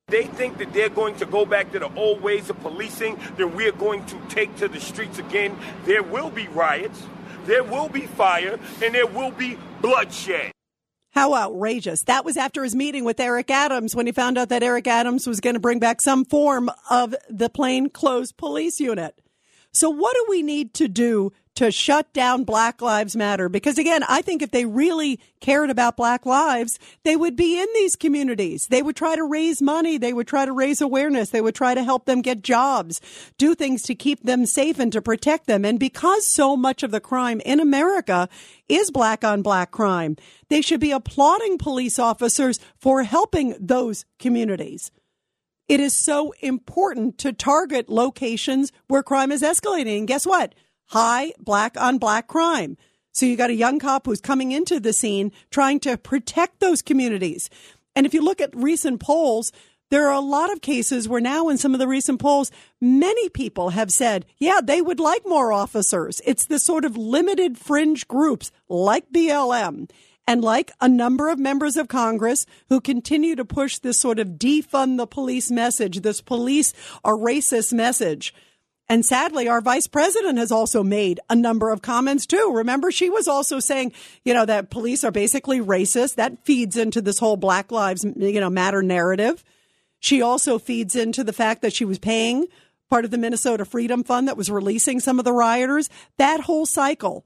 They think that they're going to go back to the old ways of policing, that we're going to take to the streets again. There will be riots, there will be fire, and there will be bloodshed. How outrageous. That was after his meeting with Eric Adams when he found out that Eric Adams was going to bring back some form of the plainclothes police unit. So, what do we need to do to shut down Black Lives Matter. Because again, I think if they really cared about Black lives, they would be in these communities. They would try to raise money. They would try to raise awareness. They would try to help them get jobs, do things to keep them safe and to protect them. And because so much of the crime in America is black on black crime, they should be applauding police officers for helping those communities. It is so important to target locations where crime is escalating. And guess what? High black on black crime. So you got a young cop who's coming into the scene trying to protect those communities. And if you look at recent polls, there are a lot of cases where now in some of the recent polls, many people have said, yeah, they would like more officers. It's the sort of limited fringe groups like BLM and like a number of members of Congress who continue to push this sort of defund the police message, this police are racist message. And sadly, our vice president has also made a number of comments too. Remember, she was also saying, you know, that police are basically racist. That feeds into this whole Black Lives, you know, matter narrative. She also feeds into the fact that she was paying part of the Minnesota Freedom Fund that was releasing some of the rioters. That whole cycle.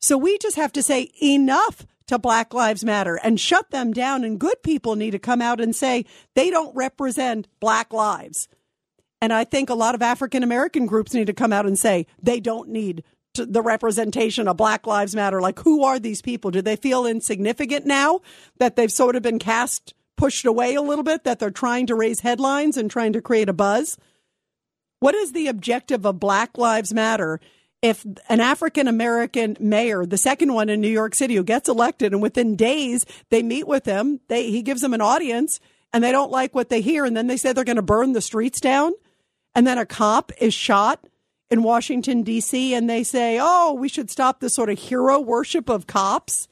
So we just have to say enough to Black Lives Matter and shut them down. And good people need to come out and say they don't represent Black lives. And I think a lot of African American groups need to come out and say they don't need against the representation of Black Lives Matter. Like, who are these people? Do they feel insignificant now that they've sort of been cast, pushed away a little bit, that they're trying to raise headlines and trying to create a buzz? What is the objective of Black Lives Matter if an African American mayor, the second one in New York City, who gets elected, and within days they meet with him, they he gives them an audience, and they don't like what they hear, and then they say they're going to burn the streets down, and then a cop is shot in Washington D.C., and they say, "Oh, we should stop this sort of hero worship of cops."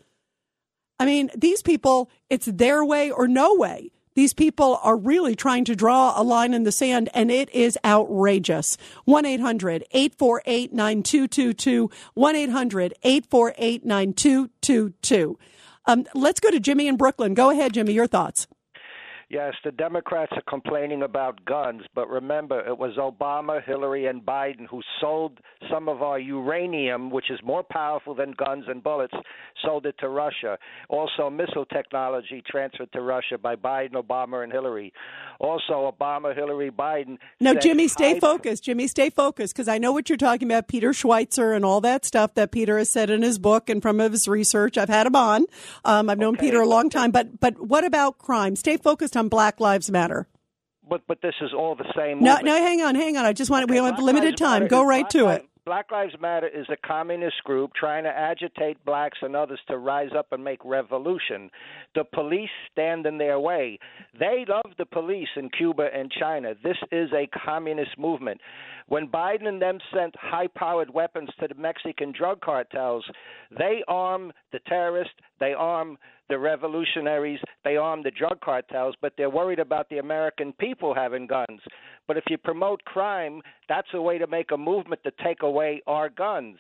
I mean, these people, it's their way or no way. These people are really trying to draw a line in the sand, and it is outrageous. 1 800 848 9222. 1 800 848 9222. Um, let's go to Jimmy in Brooklyn. Go ahead, Jimmy, your thoughts. Yes, the Democrats are complaining about guns, but remember, it was Obama, Hillary, and Biden who sold some of our uranium, which is more powerful than guns and bullets, sold it to Russia. Also, missile technology transferred to Russia by Biden, Obama, and Hillary. Also, Obama, Hillary, Biden. No, Jimmy, stay high- focused. Jimmy, stay focused because I know what you're talking about. Peter Schweizer and all that stuff that Peter has said in his book and from his research. I've had him on. Um, I've known Peter a long time. But but what about crime? Stay focused on Black Lives Matter. But but this is all the same. No, movement. no, hang on, hang on. I just want we don't have Black limited Lives time. Matter Go right to it. Black Lives Matter is a communist group trying to agitate blacks and others to rise up and make revolution. The police stand in their way. They love the police in Cuba and China. This is a communist movement. When Biden and them sent high powered weapons to the Mexican drug cartels, they arm the terrorists, they arm the revolutionaries, they arm the drug cartels, but they're worried about the American people having guns. But if you promote crime, that's a way to make a movement to take away our guns.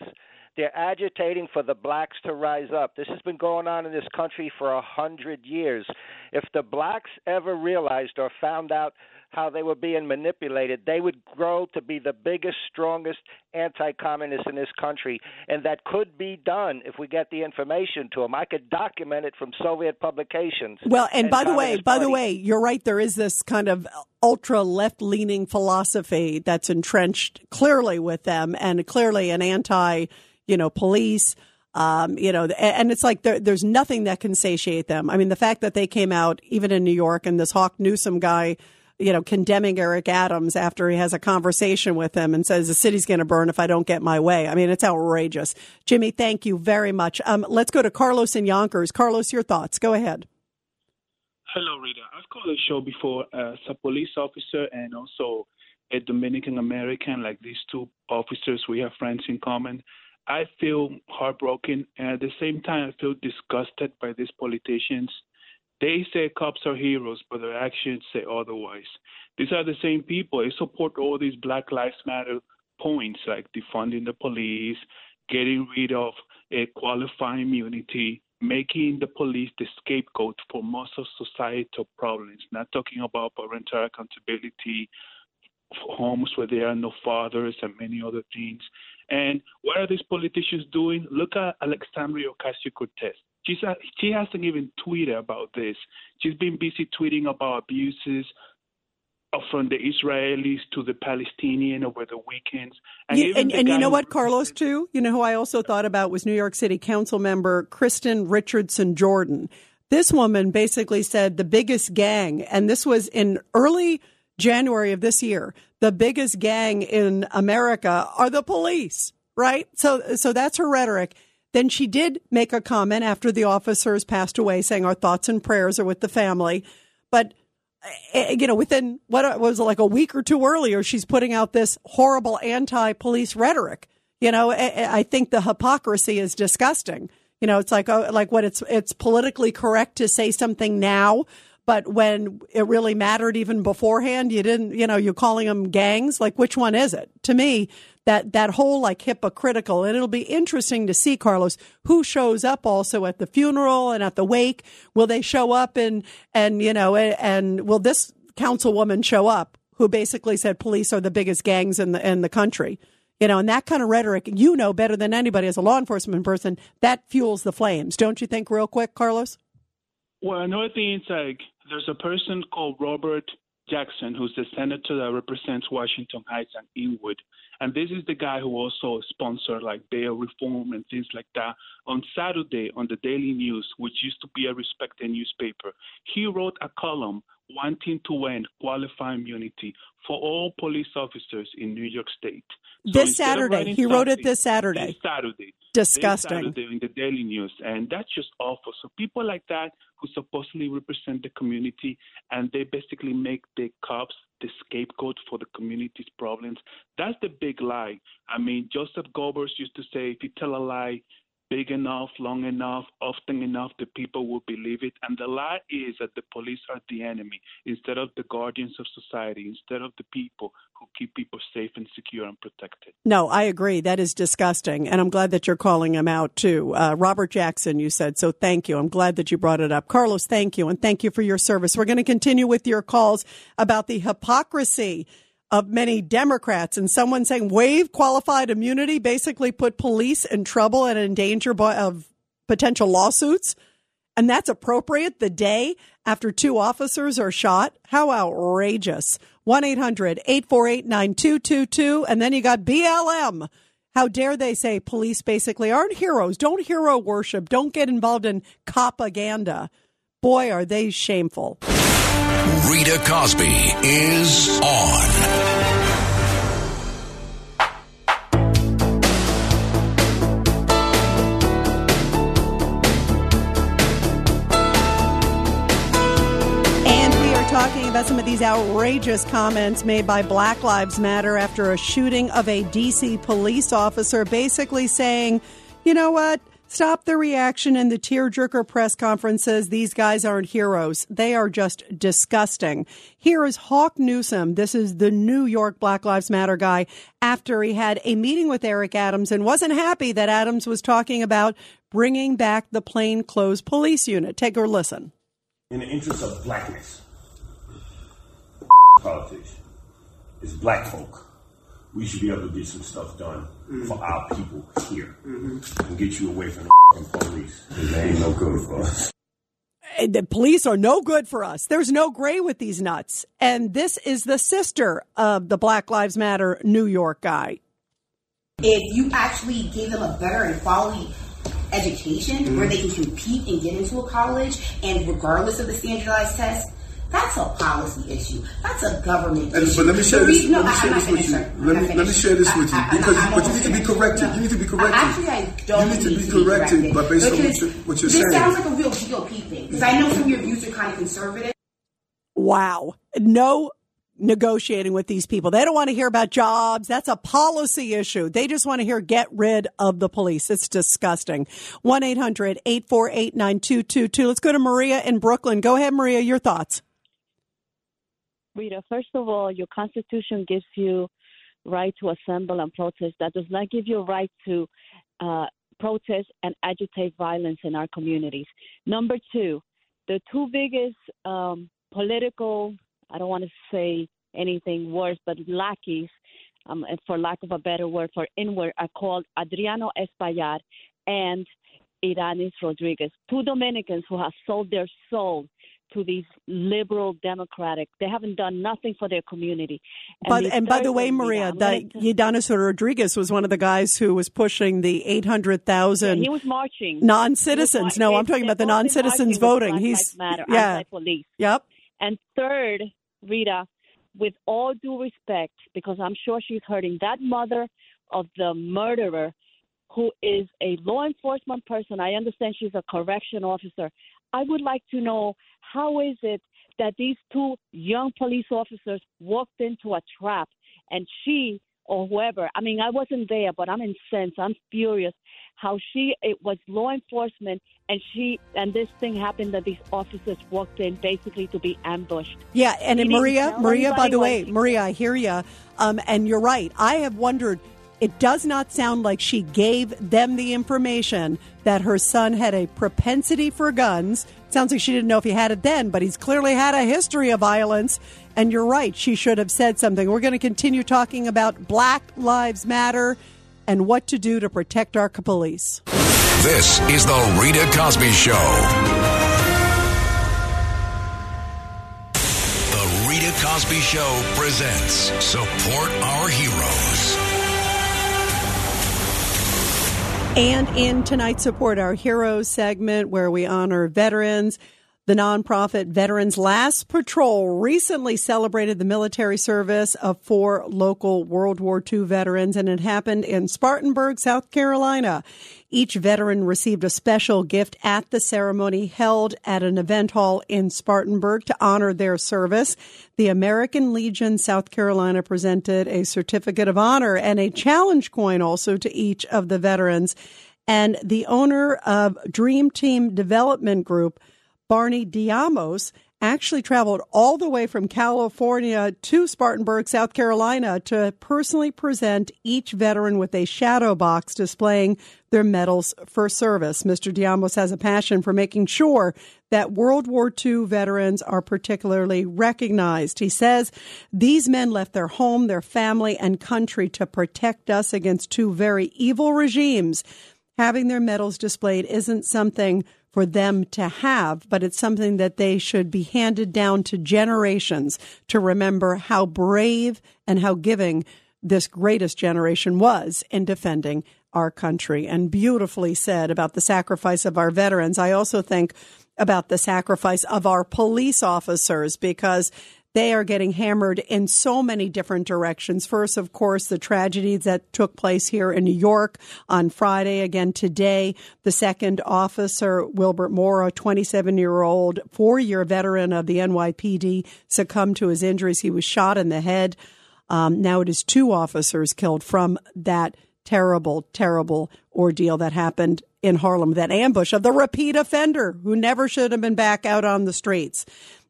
They're agitating for the blacks to rise up. This has been going on in this country for a hundred years. If the blacks ever realized or found out how they were being manipulated, they would grow to be the biggest, strongest anti communists in this country. And that could be done if we get the information to them. I could document it from Soviet publications. Well, and, by the way, by the way, you're right. There is this kind of ultra left leaning philosophy that's entrenched clearly with them, and clearly an anti, you know, police. Um, you know, and it's like there, there's nothing that can satiate them. I mean, the fact that they came out even in New York and this Hawk Newsom guy, you know, condemning Eric Adams after he has a conversation with him and says the city's going to burn if I don't get my way. I mean, it's outrageous. Jimmy, thank you very much. Um, let's go to Carlos in Yonkers. Carlos, your thoughts. Go ahead. Hello, Rita. I've called the show before as a police officer and also a Dominican American, like these two officers, we have friends in common. I feel heartbroken and at the same time I feel disgusted by these politicians. They say cops are heroes, but their actions say otherwise. These are the same people. They support all these Black Lives Matter points like defunding the police, getting rid of a qualifying immunity, making the police the scapegoat for most of societal problems. Not talking about parental accountability, homes where there are no fathers, and many other things. And what are these politicians doing? Look at Alexandria Ocasio Cortez. She's a, she hasn't even tweeted about this. She's been busy tweeting about abuses from the Israelis to the Palestinian over the weekends. And, even and, the and you know what, Carlos, too? You know who I also thought about was New York City Council member Kristin Richardson Jordan. This woman basically said the biggest gang, and this was in early January of this year, the biggest gang in America are the police, right? So, so that's her rhetoric. Then she did make a comment after the officers passed away saying our thoughts and prayers are with the family. But eh, eh you know, within what uh, was it, like a week or two earlier, she's putting out this horrible anti-police rhetoric. You know, I I think the hypocrisy is disgusting. You know, it's like oh, like what it's it's politically correct to say something now, but when it really mattered even beforehand, you didn't. You know, you're calling them gangs. Like, which one is it? To me, that that whole like hypocritical, and it'll be interesting to see Carlos who shows up also at the funeral and at the wake. Will they show up and and you know and will this councilwoman show up who basically said police are the biggest gangs in the in the country? You know, and that kind of rhetoric, you know better than anybody as a law enforcement person, that fuels the flames, don't you think? Real quick, Carlos. Well, i another thing is like there's a person called Robert Jackson, who's the senator that represents Washington Heights and Inwood. And this is the guy who also sponsored like bail reform and things like that. On Saturday on the Daily News, which used to be a respected newspaper, he wrote a column wanting to end qualified immunity for all police officers in New York State. So this Saturday. He wrote it this Saturday. This Saturday. Disgusting. This Saturday in the Daily News, and that's just awful. So people like that who supposedly represent the community, and they basically make the cops the scapegoat for the community's problems. That's the big lie. I mean, Joseph Goebbels used to say, if you tell a lie big enough, long enough, often enough, the people will believe it. And the lie is that the police are the enemy instead of the guardians of society, instead of the people who keep people safe and secure and protected. No, I agree. That is disgusting. And I'm glad that you're calling him out too. Uh, Robert Jackson, you said. So thank you. I'm glad that you brought it up. Carlos, thank you. And thank you for your service. We're going to continue with your calls about the hypocrisy of many Democrats and someone saying waive qualified immunity, basically put police in trouble and in danger of potential lawsuits. And that's appropriate the day after two officers are shot. How outrageous. 1 800 848 9222. And then you got BLM. How dare they say police basically aren't heroes? Don't hero worship. Don't get involved in propaganda. Boy, are they shameful. Rita Cosby is on. And we are talking about some of these outrageous comments made by Black Lives Matter after a shooting of a DC police officer, basically saying, you know what? Stop the reaction and the tearjerker press conferences. These guys aren't heroes. They are just disgusting. Here is Hawk Newsom. This is the New York Black Lives Matter guy after he had a meeting with Eric Adams and wasn't happy that Adams was talking about bringing back the plainclothes police unit. Take a listen. in the interest of blackness. Politics. It's black folk. We should be able to get some stuff done for our people here and get you away from the police. 'cause They ain't no good for us. Uh, the police are no good for us. There's no gray with these nuts. And this is the sister of the Black Lives Matter New York guy. if you actually give them a better and quality education where they can compete and get into a college and regardless of the standardized test that's a policy issue. That's a government And, issue. but let me share this. no, let me share this with you. Let me let me share this with you I- I- because I'm but you need to be corrected. No. You need to be I- corrected. Actually, I don't You need to be corrected, but based on what Because you're, what you're this saying. sounds like a real GOP thing. Because I know some of your views are kind of conservative. Wow. No negotiating with these people. They don't want to hear about jobs. That's a policy issue. They just want to hear get rid of the police. It's disgusting. 1 800 848 9222. Let's go to Maria in Brooklyn. Go ahead, Maria. Your thoughts. Rita, first of all, your Constitution gives you right to assemble and protest. That does not give you a right to uh, protest and agitate violence in our communities. Number two, the two biggest um, political, I don't want to say anything worse, but lackeys, um, for lack of a better word, for Inwood, are called Adriano Espaillat and Iranis Rodriguez, two Dominicans who have sold their soul to these liberal democratic. They haven't done nothing for their community. But and by the way, Maria, Rita, the I'm gonna- Ydanis Rodriguez was one of the guys who was pushing the eight hundred thousand he was marching. non-citizens. Was No, I'm talking about the they've all been non-citizens voting. He's Matter, yeah, anti-police. yep. And third, Rita, with all due respect, because I'm sure she's hurting that mother of the murderer who is a law enforcement person. I understand she's a correction officer. I would like to know how is it that these two young police officers walked into a trap and she or whoever, I mean, I wasn't there, but I'm incensed. I'm furious how she, it was law enforcement and she, and this thing happened that these officers walked in basically to be ambushed. Yeah, and He Maria, Maria, by the way, Maria, I hear you, um, and you're right. I have wondered. It does not sound like she gave them the information that her son had a propensity for guns. Sounds like she didn't know if he had it then, but he's clearly had a history of violence. And you're right, she should have said something. We're going to continue talking about Black Lives Matter and what to do to protect our police. This is the Rita Cosby Show. The Rita Cosby Cosby Show presents Support Our Heroes. And in tonight's Support Our Heroes segment, where we honor veterans, the nonprofit Veterans Last Patrol recently celebrated the military service of four local World War II veterans, and it happened in Spartanburg, South Carolina. Each veteran received a special gift at the ceremony held at an event hall in Spartanburg to honor their service. The American Legion South Carolina presented a certificate of honor and a challenge coin also to each of the veterans. And the owner of Dream Team Development Group, Barney Diamos actually traveled all the way from California to Spartanburg, South Carolina to personally present each veteran with a shadow box displaying their medals for service. Mr. Diamos has a passion for making sure that World War II veterans are particularly recognized. He says these men left their home, their family, and country to protect us against two very evil regimes. Having their medals displayed isn't something for them to have, but it's something that they should be handed down to generations to remember how brave and how giving this greatest generation was in defending our country. And beautifully said about the sacrifice of our veterans. I also think about the sacrifice of our police officers because they are getting hammered in so many different directions. First, of course, the tragedy that took place here in New York on Friday. Again, today, the second officer, Wilbert Mora, a 27 year old, four year veteran of the NYPD, succumbed to his injuries. He was shot in the head. Um, now it is two officers killed from that terrible, terrible ordeal that happened in Harlem, that ambush of the repeat offender who never should have been back out on the streets.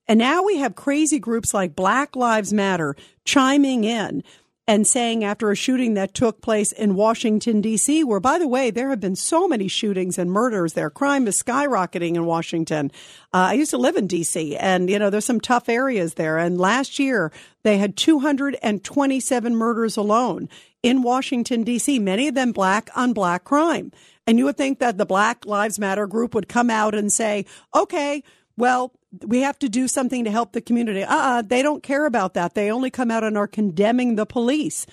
And now we have crazy groups like Black Lives Matter chiming in and saying after a shooting that took place in Washington, D.C., where, by the way, there have been so many shootings and murders there. Crime is skyrocketing in Washington. Uh, I used to live in D.C., and, you know, there's some tough areas there. And last year, they had 227 murders alone in Washington, D.C., many of them black on black crime. And you would think that the Black Lives Matter group would come out and say, okay, well, we have to do something to help the community. Uh uh they don't care about that. They only come out and are condemning the police.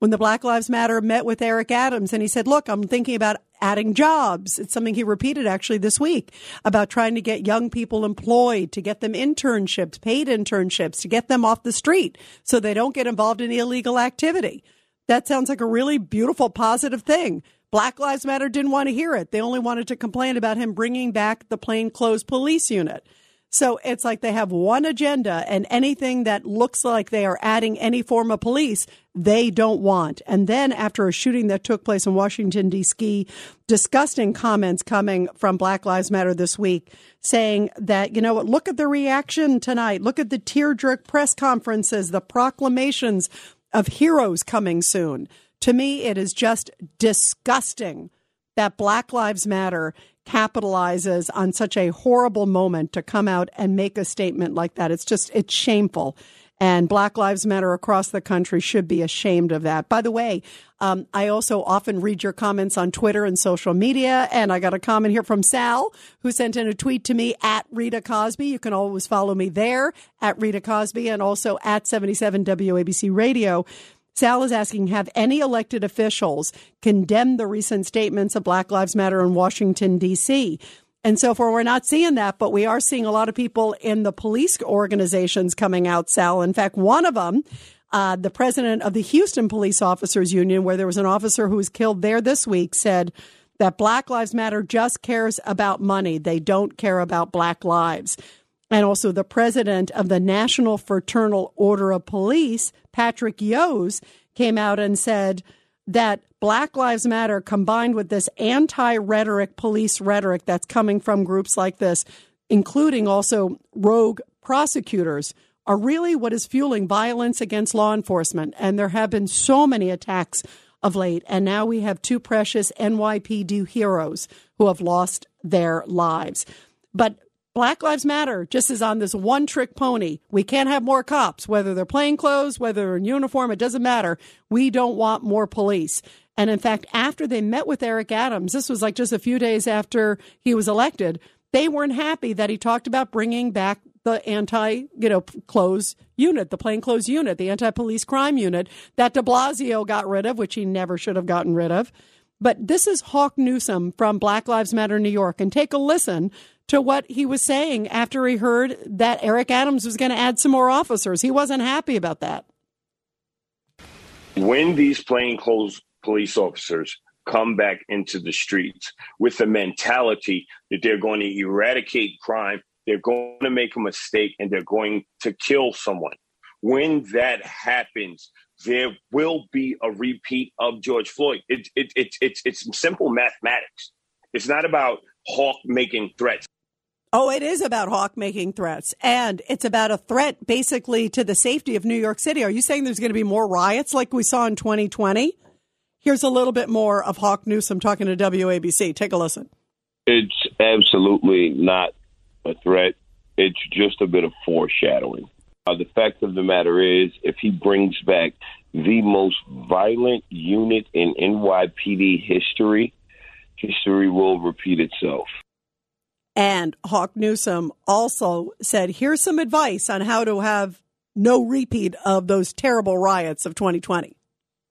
When the Black Lives Matter met with Eric Adams and he said, Look, I'm thinking about adding jobs. It's something he repeated actually this week about trying to get young people employed, to get them internships, paid internships, to get them off the street so they don't get involved in illegal activity. That sounds like a really beautiful, positive thing. Black Lives Matter didn't want to hear it. They only wanted to complain about him bringing back the plainclothes police unit. So it's like they have one agenda and anything that looks like they are adding any form of police, they don't want. And then after a shooting that took place in Washington, D.C., disgusting comments coming from Black Lives Matter this week saying that, you know what, look at the reaction tonight. Look at the tear-jerk press conferences, the proclamations of heroes coming soon. To me, it is just disgusting that Black Lives Matter capitalizes on such a horrible moment to come out and make a statement like that. It's just, it's shameful. And Black Lives Matter across the country should be ashamed of that. By the way, um, I also often read your comments on Twitter and social media. And I got a comment here from Sal, who sent in a tweet to me at Rita Cosby. You can always follow me there at Rita Cosby and also at 77 WABC Radio. Sal is asking Have any elected officials condemned the recent statements of Black Lives Matter in Washington, D.C.? And so far, we're not seeing that, but we are seeing a lot of people in the police organizations coming out, Sal. In fact, one of them, uh, the president of the Houston Police Officers Union, where there was an officer who was killed there this week, said that Black Lives Matter just cares about money. They don't care about black lives and also the president of the National Fraternal Order of Police, Patrick Yoes, came out and said that Black Lives Matter combined with this anti rhetoric, police rhetoric that's coming from groups like this, including also rogue prosecutors, are really what is fueling violence against law enforcement. And there have been so many attacks of late. And now we have two precious NYPD heroes who have lost their lives. But Black Lives Matter just is on this one trick pony. We can't have more cops, whether they're plain clothes, whether they're in uniform, it doesn't matter. We don't want more police. And in fact, after they met with Eric Adams, this was like just a few days after he was elected, they weren't happy that he talked about bringing back the anti, you know, clothes unit, the plainclothes unit, the anti police crime unit that de Blasio got rid of, which he never should have gotten rid of. But this is Hawk Newsome from Black Lives Matter New York. And take a listen to what he was saying after he heard that Eric Adams was going to add some more officers. He wasn't happy about that. When these plainclothes police officers come back into the streets with the mentality that they're going to eradicate crime, they're going to make a mistake, and they're going to kill someone. When that happens, there will be a repeat of George Floyd. It, it, it, it's it's simple mathematics. It's not about Hawk making threats. Oh, it is about Hawk making threats. And it's about a threat basically to the safety of New York City. Are you saying there's going to be more riots like we saw in 2020? Here's a little bit more of Hawk Newsome talking to WABC. Take a listen. It's absolutely not a threat. It's just a bit of foreshadowing. Uh, the fact of the matter is, if he brings back the most violent unit in NYPD history, history will repeat itself. And Hawk Newsome also said, here's some advice on how to have no repeat of those terrible riots of 2020.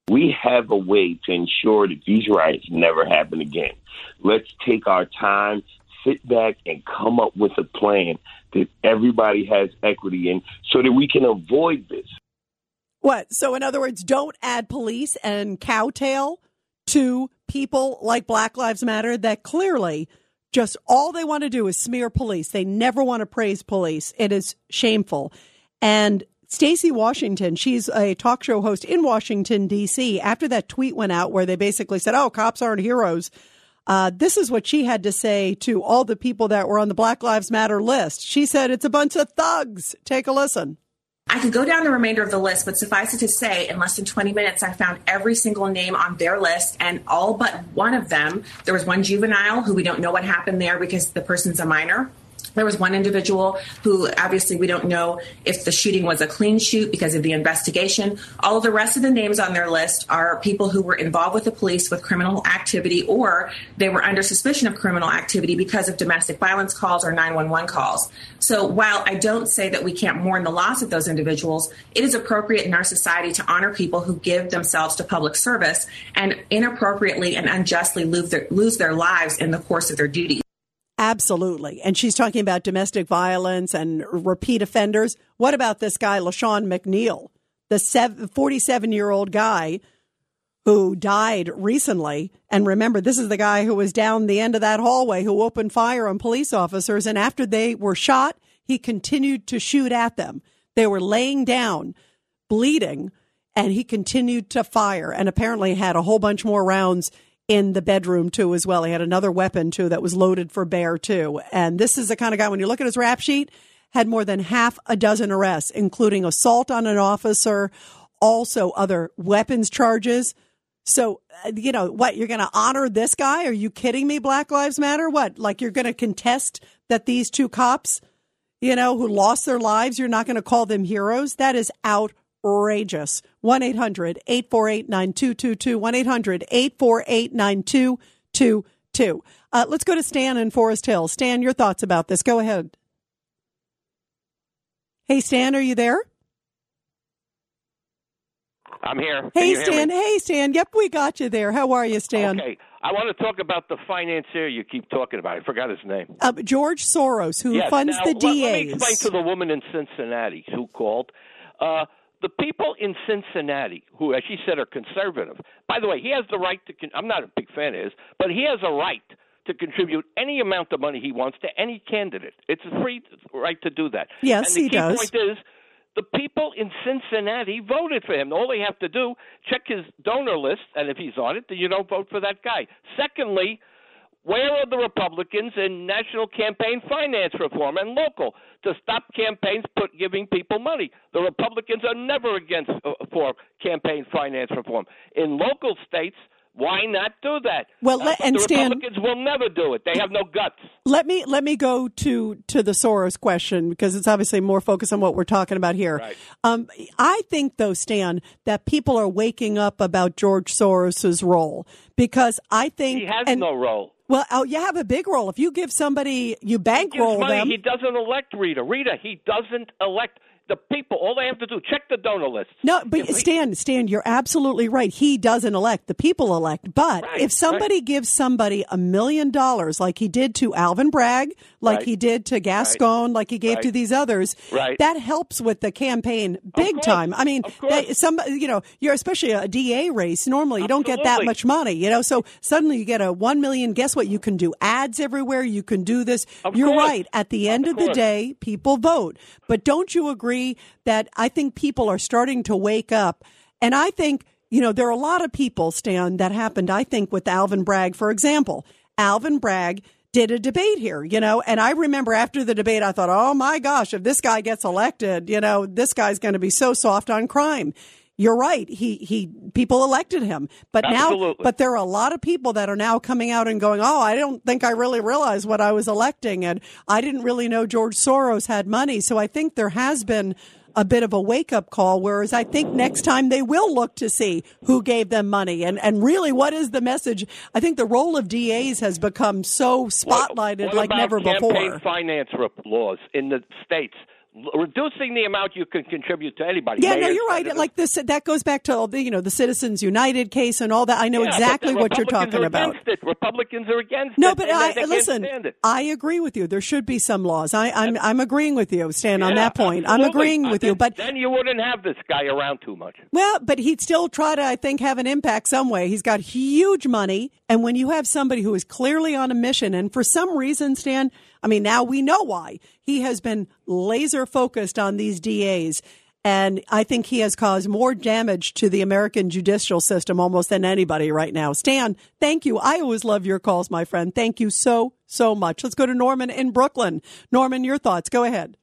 We have a way to ensure that these riots never happen again. Let's take our time, sit back, and come up with a plan that everybody has equity in so that we can avoid this. What? So, in other words, don't add police and cowtail to people like Black Lives Matter that clearly just all they want to do is smear police. They never want to praise police. It is shameful. And Stacey Washington, she's a talk show host in Washington, D.C. After that tweet went out where they basically said, oh, cops aren't heroes, uh, this is what she had to say to all the people that were on the Black Lives Matter list. She said, it's a bunch of thugs. Take a listen. I could go down the remainder of the list, but suffice it to say, in less than 20 minutes, I found every single name on their list, and all but one of them, there was one juvenile who we don't know what happened there because the person's a minor. There was one individual who obviously we don't know if the shooting was a clean shoot because of the investigation. All of the rest of the names on their list are people who were involved with the police with criminal activity or they were under suspicion of criminal activity because of domestic violence calls or 911 calls. So while I don't say that we can't mourn the loss of those individuals, it is appropriate in our society to honor people who give themselves to public service and inappropriately and unjustly lose their, lose their lives in the course of their duties. Absolutely. And she's talking about domestic violence and repeat offenders. What about this guy, LaShawn McNeil, the 47 year old guy who died recently? And remember, this is the guy who was down the end of that hallway who opened fire on police officers. And after they were shot, he continued to shoot at them. They were laying down, bleeding, and he continued to fire and apparently had a whole bunch more rounds in the bedroom too as well. He had another weapon too that was loaded for bear too. And this is the kind of guy when you look at his rap sheet, had more than half a dozen arrests, including assault on an officer, also other weapons charges. So, uh, you know, what, you're going to honor this guy? Are you kidding me? Black Lives Matter? What? Like you're going to contest that these two cops, you know, who lost their lives, you're not going to call them heroes? That is outrageous outrageous. 1 800 848 9222. 1 800 848 9222. Uh, let's go to Stan in Forest Hill. Stan, your thoughts about this. Go ahead. Hey, Stan, are you there? I'm here. Hey, Stan. Hey, Stan. Yep, we got you there. How are you, Stan? Okay. I want to talk about the financier you keep talking about. I forgot his name. Uh, George Soros, who yes. funds now, the DAs. Let me explain to the woman in Cincinnati who called. Uh, the people in Cincinnati, who, as she said, are conservative. By the way, he has the right to. Con- I'm not a big fan of his, but he has a right to contribute any amount of money he wants to any candidate. It's a free right to do that. Yes, and the he key does. point is the people in Cincinnati voted for him. All they have to do check his donor list, and if he's on it, then you don't vote for that guy. Secondly, where are the Republicans in national campaign finance reform and local to stop campaigns put giving people money? The Republicans are never against uh, for campaign finance reform. In local states, Why not do that? Well, let- and the Stan- Republicans will never do it. They have no guts. Let me let me go to to the Soros question because it's obviously more focused on what we're talking about here. Um, I think though, Stan, that people are waking up about George Soros's role because I think He has and, no role. Well, oh, you have a big role. If you give somebody you bankroll money. them. He doesn't elect Rita. Rita, he doesn't elect the people. All they have to do check the donor list. No, but If Stan, Stan, you're absolutely right. He doesn't elect; the people elect. But if somebody gives somebody a million dollars, like he did to Alvin Bragg, like Right. he did to Gascon, like he gave to these others, Right. that helps with the campaign big time. I mean, they, some you know, you're especially a DA race. Normally, you don't get that much money, you know. So suddenly you get a one million. Guess what? You can do ads everywhere. You can do this. you're course. right. At the end of, the day, people vote. But don't you agree that I think people are starting to wake up? And I think, you know, there are a lot of people, Stan, that happened, I think, with Alvin Bragg, for example. Alvin Bragg did a debate here, you know, and I remember after the debate, I thought, oh my gosh, if this guy gets elected, you know, this guy's going to be so soft on crime. You're right. He he people elected him. But now but there are a lot of people that are now coming out and going, "Oh, I don't think I really realized what I was electing and I didn't really know George Soros had money." So I think there has been a bit of a wake up call whereas I think next time they will look to see who gave them money and and really what is the message. I think the role of DAs has become so spotlighted What like about never campaign before. finance laws in the states, reducing the amount you can contribute to anybody. Yeah, no, you're right. Like this, that goes back to all the, you know the Citizens United case and all that. I know Yeah, exactly what you're Republicans talking are about. Against it. Republicans are against No, it. but I listen. I agree with you. There should be some laws. I, I'm I'm agreeing with you, Stan, on that point. I'm agreeing Uh, with then, you. But then you wouldn't have this guy around too much. well, but he'd still try to, I think, have an impact some way. He's got huge money, and when you have somebody who is clearly on a mission, and for some reason, Stan, I mean, now we know why he has been laser focused on these DAs. And I think he has caused more damage to the American judicial system almost than anybody right now. Stan, thank you. I always love your calls, my friend. Thank you so, so much. Let's go to Norman in Brooklyn. Norman, your thoughts. Go ahead.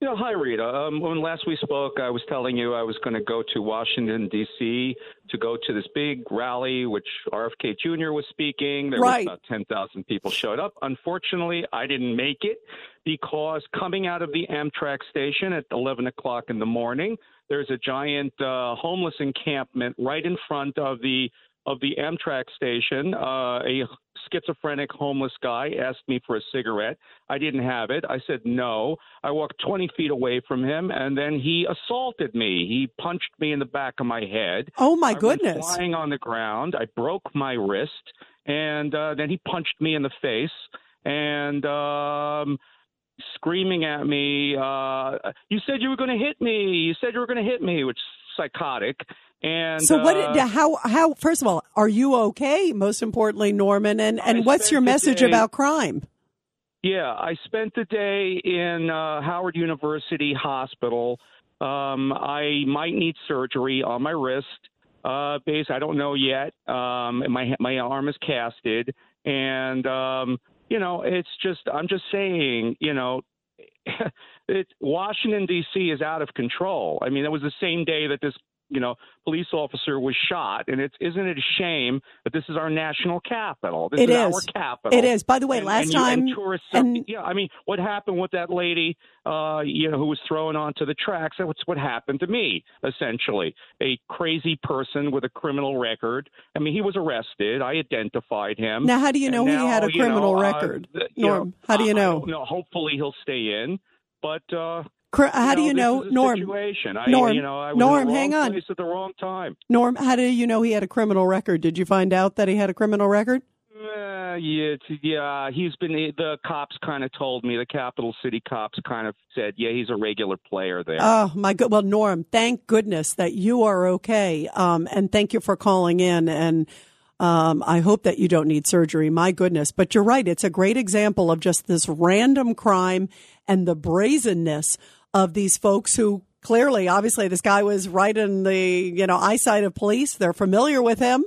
Yeah, hi, Rita. Um, when last we spoke, I was telling you I was going to go to Washington, D.C. to go to this big rally, which RFK Jr. was speaking. There Right. was about 10,000 people showed up. Unfortunately, I didn't make it because coming out of the Amtrak station at 11 o'clock in the morning, there's a giant uh, homeless encampment right in front of the of the Amtrak station. Uh, a schizophrenic homeless guy asked me for a cigarette. I didn't have it. I said no. I walked 20 feet away from him, and then he assaulted me. He punched me in the back of my head. Oh, my I goodness. Flying on the ground. I broke my wrist, and uh, then he punched me in the face. And um, screaming at me, uh, "You said you were going to hit me. You said you were going to hit me," which is psychotic. And So what? uh, did, how? How? First of all, are you okay? Most importantly, Norman, and and what's your message day- about crime? Yeah, I spent the day in uh, Howard University Hospital. Um, I might need surgery on my wrist. Uh, base, I don't know yet. Um, my my arm is casted, and um, you know, it's just I'm just saying, you know, it Washington D.C. is out of control. I mean, it was the same day that this you know police officer was shot, and it's isn't it a shame that this is our national capital? This It is, is. our capital. It is. By the way, And- last and you- and time- tourists and- yeah, I mean, what happened with that lady, uh, you know, who was thrown onto the tracks? That's what happened to me, essentially. A crazy person with a criminal record. I mean, he was arrested. I identified him. Now, how do you know he had a you know, criminal uh, record, you Norm? know, how do you know? don't. Hopefully, he'll stay in. But uh, how do you know, is a Norm? I, Norm, you know, I was Norm, in the wrong hang on. place at the wrong time. Norm, how do you know he had a criminal record? Did you find out that he had a criminal record? Uh, yeah, yeah. He's been the cops kind of told me the capital city cops kind of said, yeah, he's a regular player there. Oh my good. Well, Norm, thank goodness that you are okay. Um, and thank you for calling in. And um, I hope that you don't need surgery. My goodness. But you're right. It's a great example of just this random crime and the brazenness of these folks who clearly, obviously, this guy was right in the you know eyesight of police. They're familiar with him.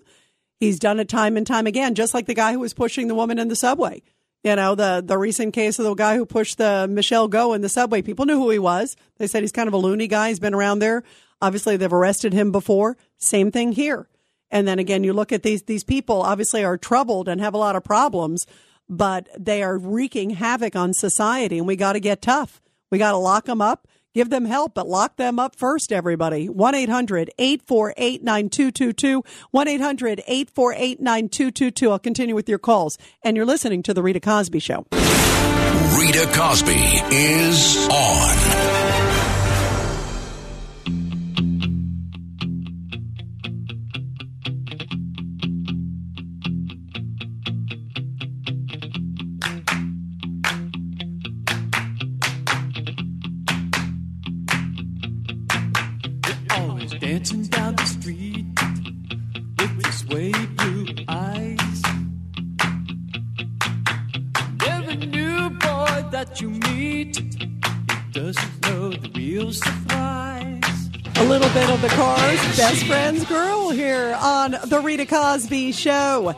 He's done it time and time again, just like the guy who was pushing the woman in the subway. You know, the the recent case of the guy who pushed the Michelle Go in the subway. People knew who he was. They said he's kind of a loony guy. He's been around there. Obviously, they've arrested him before. Same thing here. And then again, you look at these these people obviously are troubled and have a lot of problems, but they are wreaking havoc on society, and we got to get tough. We got to lock them up, give them help, but lock them up first. Everybody, 1-800-848-9222. 1-800-848-9222. I'll continue with your calls, and you're listening to the Rita Cosby Show. Rita Cosby is on. Best Friends Girl here on The Rita Cosby Show.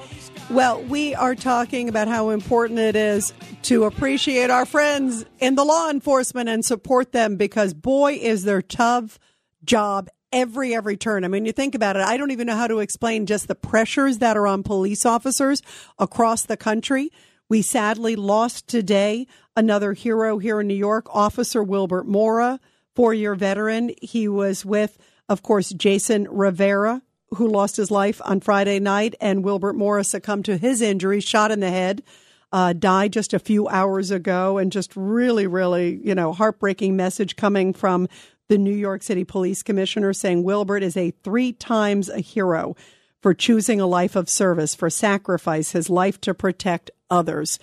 Well, we are talking about how important it is to appreciate our friends in the law enforcement and support them because, boy, is their tough job every every turn. I mean, you think about it, I don't even know how to explain just the pressures that are on police officers across the country. We sadly lost today another hero here in New York, Officer Wilbert Mora, four year veteran. He was with, of course, Jason Rivera, who lost his life on Friday night, and Wilbert Mora succumbed to his injuries, shot in the head. Uh, died just a few hours ago, and just really, really, you know, heartbreaking message coming from the New York City Police Commissioner saying Wilbert is a three times a hero for choosing a life of service, for sacrifice, his life to protect others.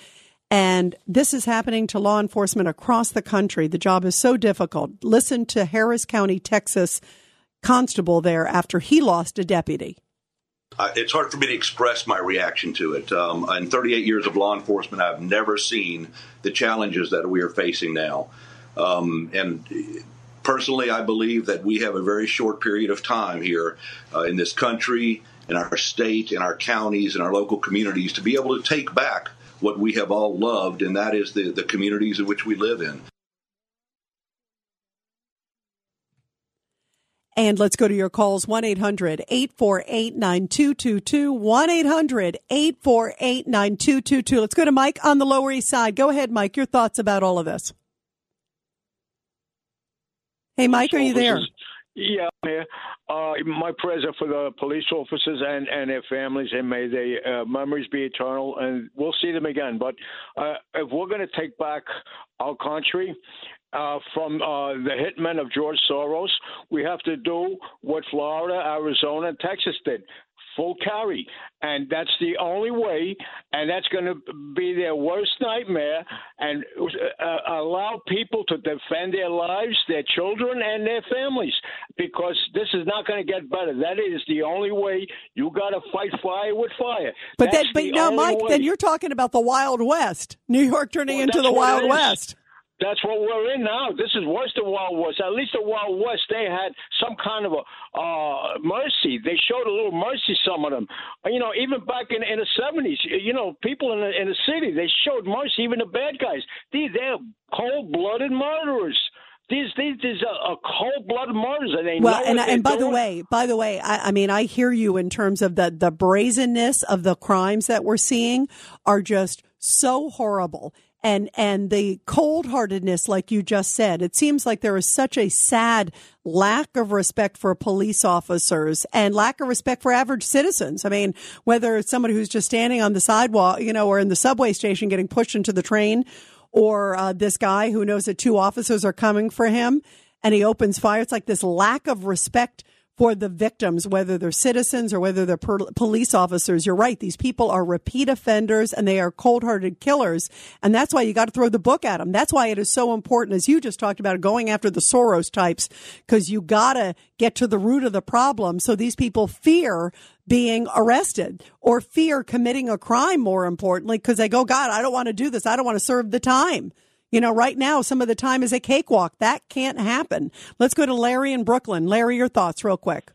And this is happening to law enforcement across the country. The job is so difficult. Listen to Harris County, Texas constable there after he lost a deputy. Uh, it's hard for me to express my reaction to it. Um, in 38 years of law enforcement, I've never seen the challenges that we are facing now. Um, and personally, I believe that we have a very short period of time here uh, in this country, in our state, in our counties, in our local communities to be able to take back what we have all loved, and that is the, the communities in which we live in. And let's go to your calls 1 800 848 9222. 1 800 848 9222. Let's go to Mike on the Lower East Side. Go ahead, Mike. Your thoughts about all of this. Hey, Mike, are you there? Yeah, I'm here. Uh, my prayers are for the police officers and, and their families, and may their uh, memories be eternal, and we'll see them again. But uh, if we're going to take back our country uh, from uh, the hitmen of George Soros, we have to do what Florida, Arizona, and Texas did full carry. And that's the only way, and that's going to be their worst nightmare, and uh, allow people to defend their lives, their children, and their families, because this is not going to get better. That is the only way. You got to fight fire with fire. But That's then, but the no, only Mike, way. then you're talking about the Wild West. New York turning Well, into the Wild. West. That's what we're in now. This is worse than Wild West. At least the Wild West, they had some kind of a uh, mercy. They showed a little mercy. Some of them, you know, even back in, in the seventies, you know, people in the in the city they showed mercy. Even the bad guys, these they're cold blooded murderers. These these these are, cold blooded murders, and they Well, and and by the way, by the way, I, I mean I hear you in terms of the the brazenness of the crimes that we're seeing are just so horrible. And and the cold heartedness, like you just said, it seems like there is such a sad lack of respect for police officers and lack of respect for average citizens. I mean, whether it's somebody who's just standing on the sidewalk, you know, or in the subway station getting pushed into the train, or uh, this guy who knows that two officers are coming for him and he opens fire. It's like this lack of respect for the victims, whether they're citizens or whether they're per- police officers. You're right. These people are repeat offenders and they are cold hearted killers. And that's why you got to throw the book at them. That's why it is so important, as you just talked about, going after the Soros types, because you got to get to the root of the problem. So these people fear being arrested or fear committing a crime, more importantly, because they go, God, I don't want to do this. I don't want to serve the time. You know, right now, some of the time is a cakewalk. That can't happen. Let's go to Larry in Brooklyn. Larry, your thoughts, real quick.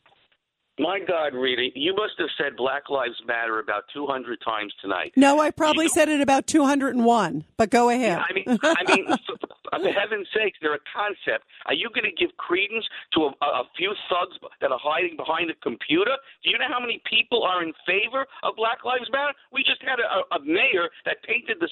My God, Rita, you must have said Black Lives Matter about 200 times tonight. No, I probably said it about 201, but go ahead. I mean, I mean, For heaven's sakes, they're a concept. Are you going to give credence to a, a few thugs that are hiding behind a computer? Do you know how many people are in favor of Black Lives Matter? We just had a, a mayor that painted the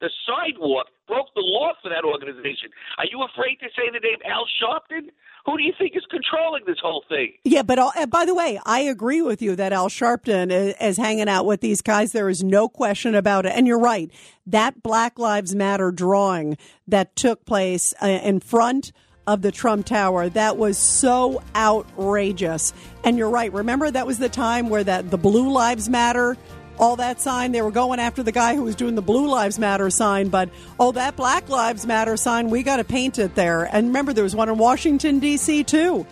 the sidewalk, broke the law for that organization. Are you afraid to say the name Al Sharpton? Who do you think is controlling this whole thing? Yeah, but by the way, I agree with you that Al Sharpton is, is hanging out with these guys. There is no question about it. And you're right. That Black Lives Matter drawing that took place uh, in front of the Trump Tower. That was so outrageous. And you're right. Remember that was the time where that the Blue Lives Matter all that sign. They were going after the guy who was doing the Blue Lives Matter sign, but oh, that Black Lives Matter sign, we got to paint it there. And remember, there was one in Washington, D.C., too.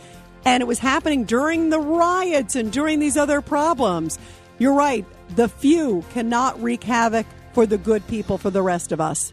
And it was happening during the riots and during these other problems. You're right. The few cannot wreak havoc for the good people, for the rest of us.